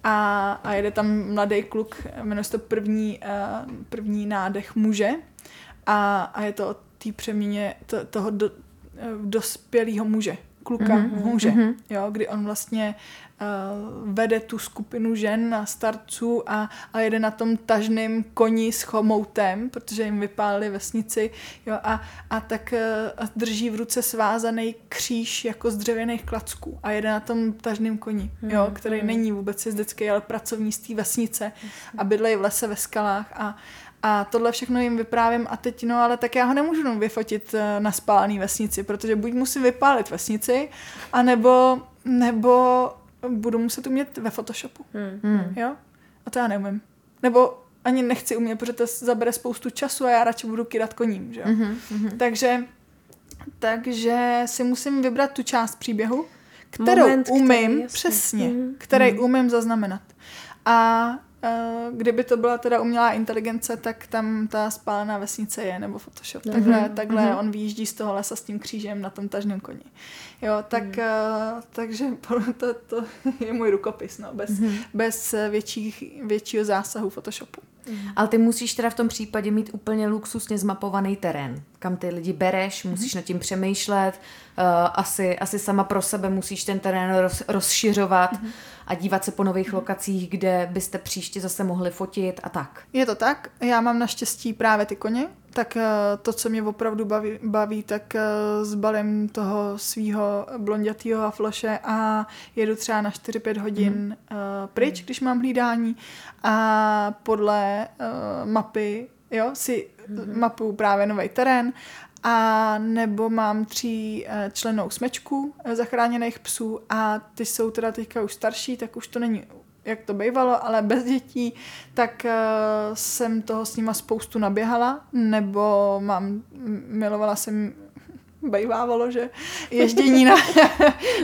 A, a jede tam mladý kluk, jmenuje se to první, uh, první nádech muže a, a je to o té přeměně to, toho do, uh, dospělého muže kluka, mm-hmm, muže, mm-hmm. jo, kdy on vlastně uh, vede tu skupinu žen a starců a, a jede na tom tažném koni s chomoutem, protože jim vypálili vesnici, jo, a, a tak uh, drží v ruce svázaný kříž jako z dřevěných klacků a jede na tom tažném koni, jo, mm-hmm. který není vůbec jezdecký, ale pracovní z té vesnice a bydlejí v lese ve skalách a, a tohle všechno jim vyprávím a teď, no ale tak já ho nemůžu vyfotit eh, na spálený vesnici, protože buď musím vypálit vesnici, anebo nebo budu muset umět ve Photoshopu. Hmm. hmm. Jo? A to já neumím. Nebo ani nechci umět, protože to zabere spoustu času a já radši budu kydat koním. Že? Mm-hmm. Takže, takže si musím vybrat tu část příběhu, kterou Moment, umím, který, přesně, mm-hmm. který umím zaznamenat. A kdyby to byla teda umělá inteligence, tak tam ta spálená vesnice je, nebo Photoshop. Mm-hmm. Takhle, takhle mm-hmm. on výjíždí z toho lesa s tím křížem na tom tažném koni. Jo, tak, mm. uh, takže to, to je můj rukopis, no, bez, mm-hmm. bez větších, většího zásahu Photoshopu.
Mm. Ale ty musíš teda v tom případě mít úplně luxusně zmapovaný terén, kam ty lidi bereš, mm. musíš nad tím přemýšlet, uh, asi, asi sama pro sebe musíš ten terén roz, rozšiřovat. Mm. a dívat se po nových lokacích, kde byste příště zase mohli fotit a tak.
Je to tak. Já mám naštěstí právě ty koně, tak eh, to, co mě opravdu baví, baví tak eh, zbalím toho svého blondětého hafloše a jedu třeba na 4-5 hodin mm. pryč, když mám hlídání a podle mapy jo, si mm-hmm. mapuju právě nový terén a nebo mám tří členou smečku zachráněných psů a ty jsou teda teďka už starší, tak už to není jak to bývalo, ale bez dětí, tak uh, jsem toho s nima spoustu naběhala, nebo mám, milovala jsem bejvávalo, že ježdění na,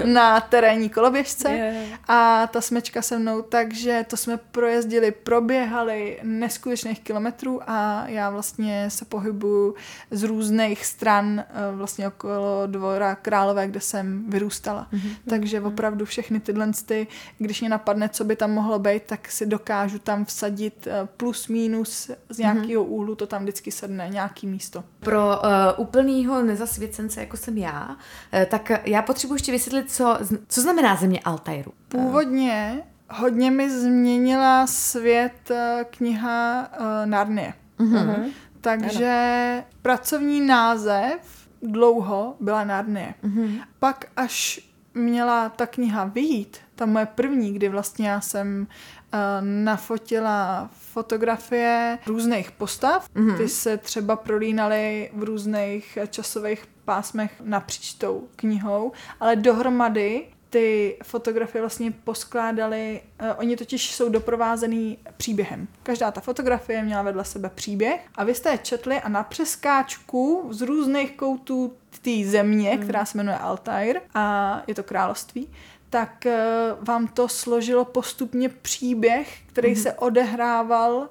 na terénní koloběžce yeah. a ta smečka se mnou, takže to jsme projezdili, proběhali neskutečných kilometrů a já vlastně se pohybuju z různých stran eh, vlastně okolo dvora Králové, kde jsem vyrůstala. Mm-hmm. Takže mhm. opravdu všechny tyhle ty, když mě napadne, co by tam mohlo být, tak si dokážu tam vsadit eh, plus minus z nějakého mm-hmm. úhlu, to tam vždycky sedne, nějaký místo.
Pro uh, úplnýho nezasvěcence nadšence, jako jsem já, eh, tak já potřebuji ještě vysvětlit, co, co znamená země Altairu.
Původně hodně mi změnila svět eh, kniha uh, Narnie. Mm-hmm. Takže ano. pracovní název dlouho byla Narnie. Mm-hmm. Pak až měla ta kniha vyjít, ta moje první, kdy vlastně já jsem uh, nafotila fotografie různých postav. Mm-hmm. Ty se třeba prolínaly v různých časových pásmech napříč tou knihou, ale dohromady ty fotografie vlastně poskládaly, uh, oni totiž jsou doprovázený příběhem. Každá ta fotografie měla vedle sebe příběh a vy jste je četli a na přeskáčku z různých koutů té země, mm. která se jmenuje Altair a je to království, tak eh, vám to složilo postupně příběh, který mm-hmm. se odehrával uh,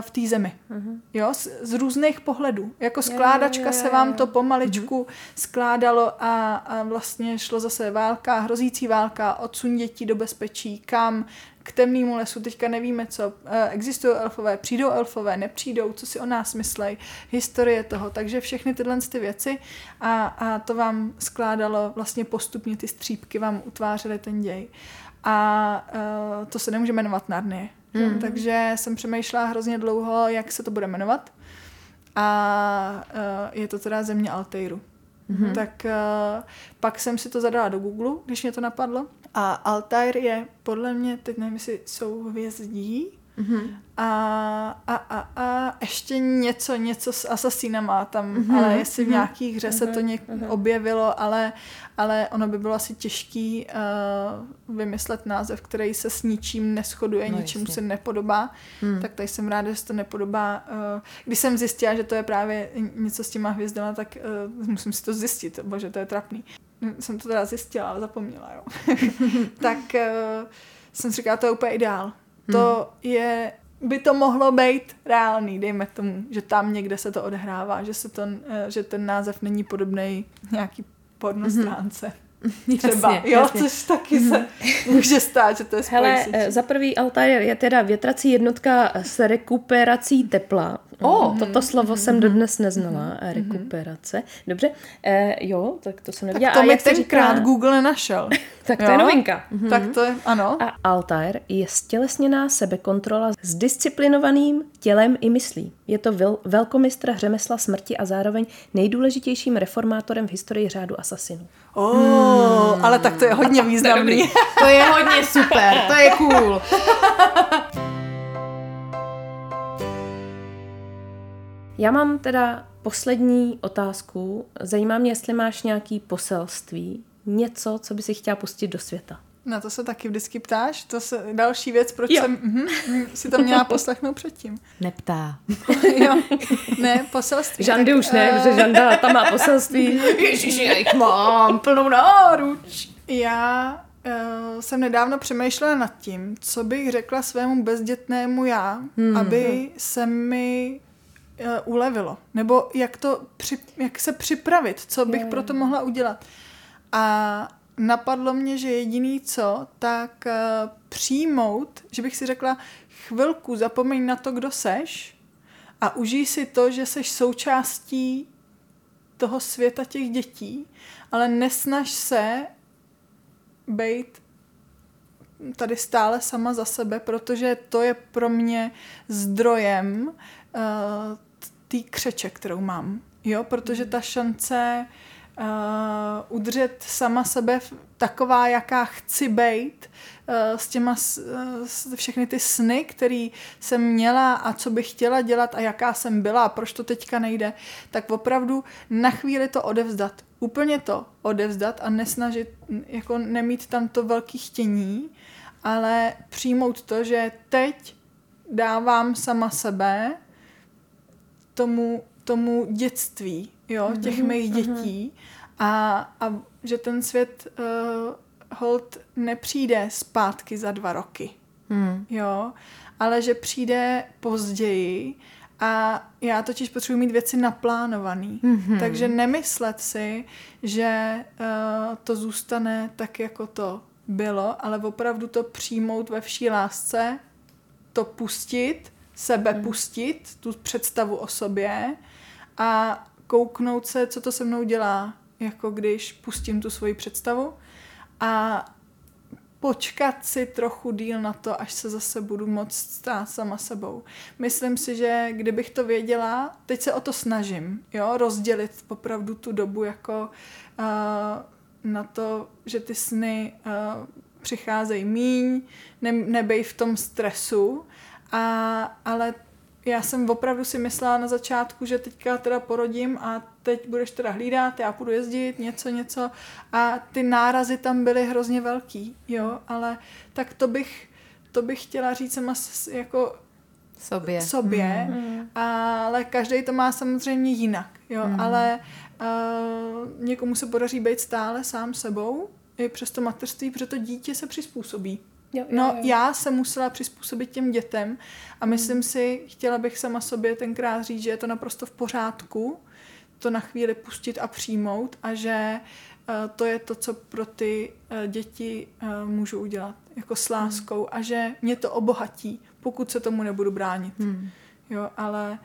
v té zemi. Mm-hmm. Jo, z, z různých pohledů. Jako skládačka je, je, je, se vám to pomaličku mm-hmm. skládalo a, a vlastně šlo zase válka, hrozící válka, odsun dětí do bezpečí, kam, k temnému lesu, teďka nevíme co, eh, existují elfové, přijdou elfové, nepřijdou, co si o nás myslej, historie toho, takže všechny tyhle ty věci a, a to vám skládalo vlastně postupně ty střípky, vám utvářely ten děj. A uh, to se nemůže jmenovat Narnie. Mm. Takže jsem přemýšlela hrozně dlouho, jak se to bude jmenovat. A uh, je to teda země Alteiru. Mm-hmm. Tak uh, pak jsem si to zadala do Google, když mě to napadlo. A Altair je podle mě, teď nevím, jestli jsou hvězdí, mm-hmm. a, a, a, a ještě něco, něco s asasínama tam, mm-hmm. ale jestli v mhm. nějaký hře mm-hmm. se to něk mm-hmm. objevilo, ale, ale ono by bylo asi těžký uh, vymyslet název, který se s ničím neschoduje, no, ničemu se nepodobá, mm. tak tady jsem ráda, že se to nepodobá. Uh, když jsem zjistila, že to je právě něco s těma hvězdama, tak uh, musím si to zjistit, bože, to je trapný jsem to teda zjistila, ale zapomněla, jo. tak uh, jsem si říkala, to je úplně ideál. Hmm. To je, by to mohlo být reálný, dejme tomu, že tam někde se to odehrává, že, se to, že ten název není podobný nějaký pornostránce. Hmm. Třeba, jasně, jo, jasně. což taky se mhm. může stát, že to je
Hele, eh, za prvý Altair je teda větrací jednotka s rekuperací tepla. Oh. Toto slovo jsem mm-hmm. dodnes neznala, mm-hmm. rekuperace. Dobře, e, jo, tak to jsem nevěděla.
Tak to mi tenkrát říká... Google nenašel.
tak to jo? je novinka.
Mm-hmm. Tak to je, ano.
A Altair je stělesněná sebekontrola s disciplinovaným tělem i myslí. Je to vel- velkomistr řemesla smrti a zároveň nejdůležitějším reformátorem v historii řádu asasinů.
Oh, hmm. ale tak to je hodně významný.
to je hodně super, to je cool.
Já mám teda poslední otázku. Zajímá mě, jestli máš nějaký poselství, něco, co by si chtěla pustit do světa.
Na to se taky vždycky ptáš. To je další věc, proč jo. jsem mm, si to měla poslechnout předtím.
Neptá.
jo. Ne, poselství.
Žandy tak, už ne, uh... protože Žanda tam má poselství.
Ježiši, já jich mám plnou náruč.
Já uh, jsem nedávno přemýšlela nad tím, co bych řekla svému bezdětnému já, hmm. aby se mi uh, ulevilo. Nebo jak, to při, jak se připravit, co bych pro to mohla udělat. A napadlo mě, že jediný co, tak uh, přijmout, že bych si řekla, chvilku zapomeň na to, kdo seš a užij si to, že seš součástí toho světa těch dětí, ale nesnaž se být tady stále sama za sebe, protože to je pro mě zdrojem uh, té křeče, kterou mám. Jo, protože ta šance uh, udržet sama sebe taková, jaká chci být, uh, s těma uh, s všechny ty sny, které jsem měla a co bych chtěla dělat a jaká jsem byla a proč to teďka nejde, tak opravdu na chvíli to odevzdat. Úplně to odevzdat a nesnažit, jako nemít tam to velké chtění, ale přijmout to, že teď dávám sama sebe tomu, tomu dětství, jo, těch mm-hmm, mých dětí a, a že ten svět uh, hold nepřijde zpátky za dva roky, mm. jo, ale že přijde později a já totiž potřebuji mít věci naplánované. Mm-hmm. Takže nemyslet si, že uh, to zůstane tak, jako to bylo, ale opravdu to přijmout ve vší lásce, to pustit, sebe mm. pustit, tu představu o sobě a kouknout se, co to se mnou dělá, jako když pustím tu svoji představu a počkat si trochu díl na to, až se zase budu moct stát sama sebou. Myslím si, že kdybych to věděla, teď se o to snažím, jo, rozdělit opravdu tu dobu jako uh, na to, že ty sny uh, přicházejí míň, ne, nebej v tom stresu, a, ale já jsem opravdu si myslela na začátku, že teďka teda porodím a teď budeš teda hlídat, já půjdu jezdit, něco, něco a ty nárazy tam byly hrozně velký, jo, ale tak to bych, to bych chtěla říct sama jako
sobě,
sobě mm. ale každý to má samozřejmě jinak, jo, mm. ale uh, někomu se podaří být stále sám sebou, i přes to mateřství, protože to dítě se přizpůsobí. Jo, jo, no, jo. já jsem musela přizpůsobit těm dětem a hmm. myslím si, chtěla bych sama sobě tenkrát říct, že je to naprosto v pořádku, to na chvíli pustit a přijmout a že uh, to je to, co pro ty uh, děti uh, můžu udělat, jako s hmm. láskou mm. a že mě to obohatí, pokud se tomu nebudu bránit. Mm. Jo, ale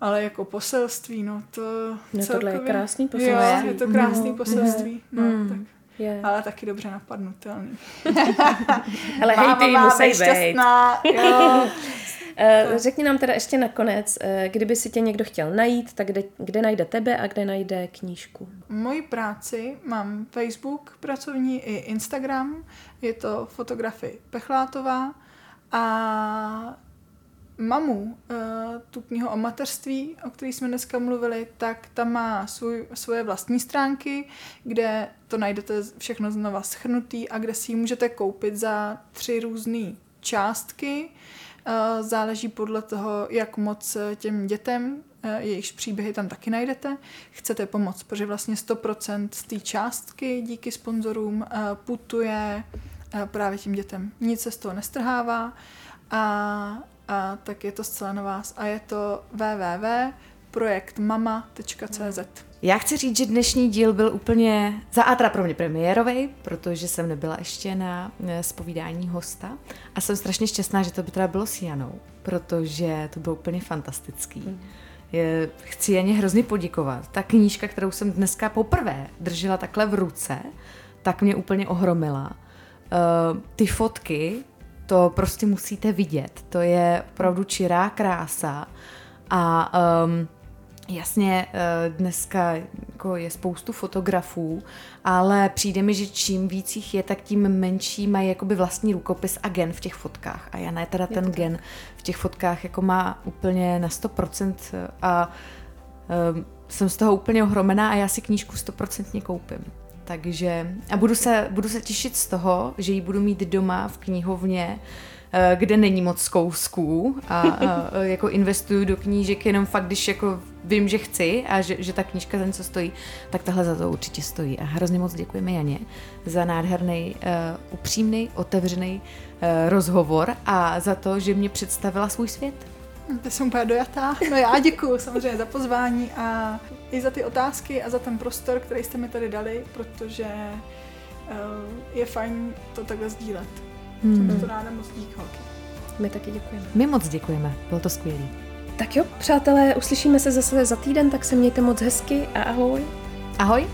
ale jako poselství, no to
no, celkově... tohle je krásný poselství.
Jo, je to krásný no. poselství. No, mm. tak. Yeah. Ale taky dobře napadnutelný.
Ale hej, ty musí být. Uh, řekni nám teda ještě nakonec, uh, kdyby si tě někdo chtěl najít, tak kde, kde najde tebe a kde najde knížku?
Moji práci mám Facebook pracovní i Instagram, je to fotografie Pechlátová a mamu, eh, tu knihu o mateřství, o které jsme dneska mluvili, tak ta má svůj, svoje vlastní stránky, kde to najdete všechno znova schrnutý a kde si ji můžete koupit za tři různé částky. Eh, záleží podle toho, jak moc těm dětem, eh, jejichž příběhy tam taky najdete, chcete pomoct, protože vlastně 100% z té částky díky sponzorům putuje právě tím dětem. Nic se z toho nestrhává a a tak je to zcela na vás. A je to www.projektmama.cz.
Já chci říct, že dnešní díl byl úplně za Atra pro mě premiérový, protože jsem nebyla ještě na spovídání eh, hosta a jsem strašně šťastná, že to by teda bylo s Janou, protože to bylo úplně fantastický. Mm. Je, chci Janě hrozně poděkovat. Ta knížka, kterou jsem dneska poprvé držela takhle v ruce, tak mě úplně ohromila. Uh, ty fotky, to prostě musíte vidět. To je opravdu čirá krása a um, Jasně, uh, dneska jako je spoustu fotografů, ale přijde mi, že čím víc jich je, tak tím menší mají jakoby vlastní rukopis a gen v těch fotkách. A Jana je teda je ten gen v těch fotkách jako má úplně na 100% a um, jsem z toho úplně ohromená a já si knížku 100% koupím. Takže a budu se, budu se těšit z toho, že ji budu mít doma v knihovně, eh, kde není moc kousků a, a jako investuju do knížek jenom fakt, když jako vím, že chci a že, že ta knížka za něco stojí, tak tahle za to určitě stojí. A hrozně moc děkujeme Janě za nádherný, uh, upřímný, otevřený rozhovor a za to, že mě představila svůj svět.
To jsem úplně dojatá. No já děkuji samozřejmě za pozvání a i za ty otázky a za ten prostor, který jste mi tady dali, protože uh, je fajn to takhle sdílet. Hmm. Jsem to ráda moc dík, holky.
My taky děkujeme.
My moc děkujeme, bylo to skvělé.
Tak jo, přátelé, uslyšíme se zase za týden, tak se mějte moc hezky a ahoj.
Ahoj.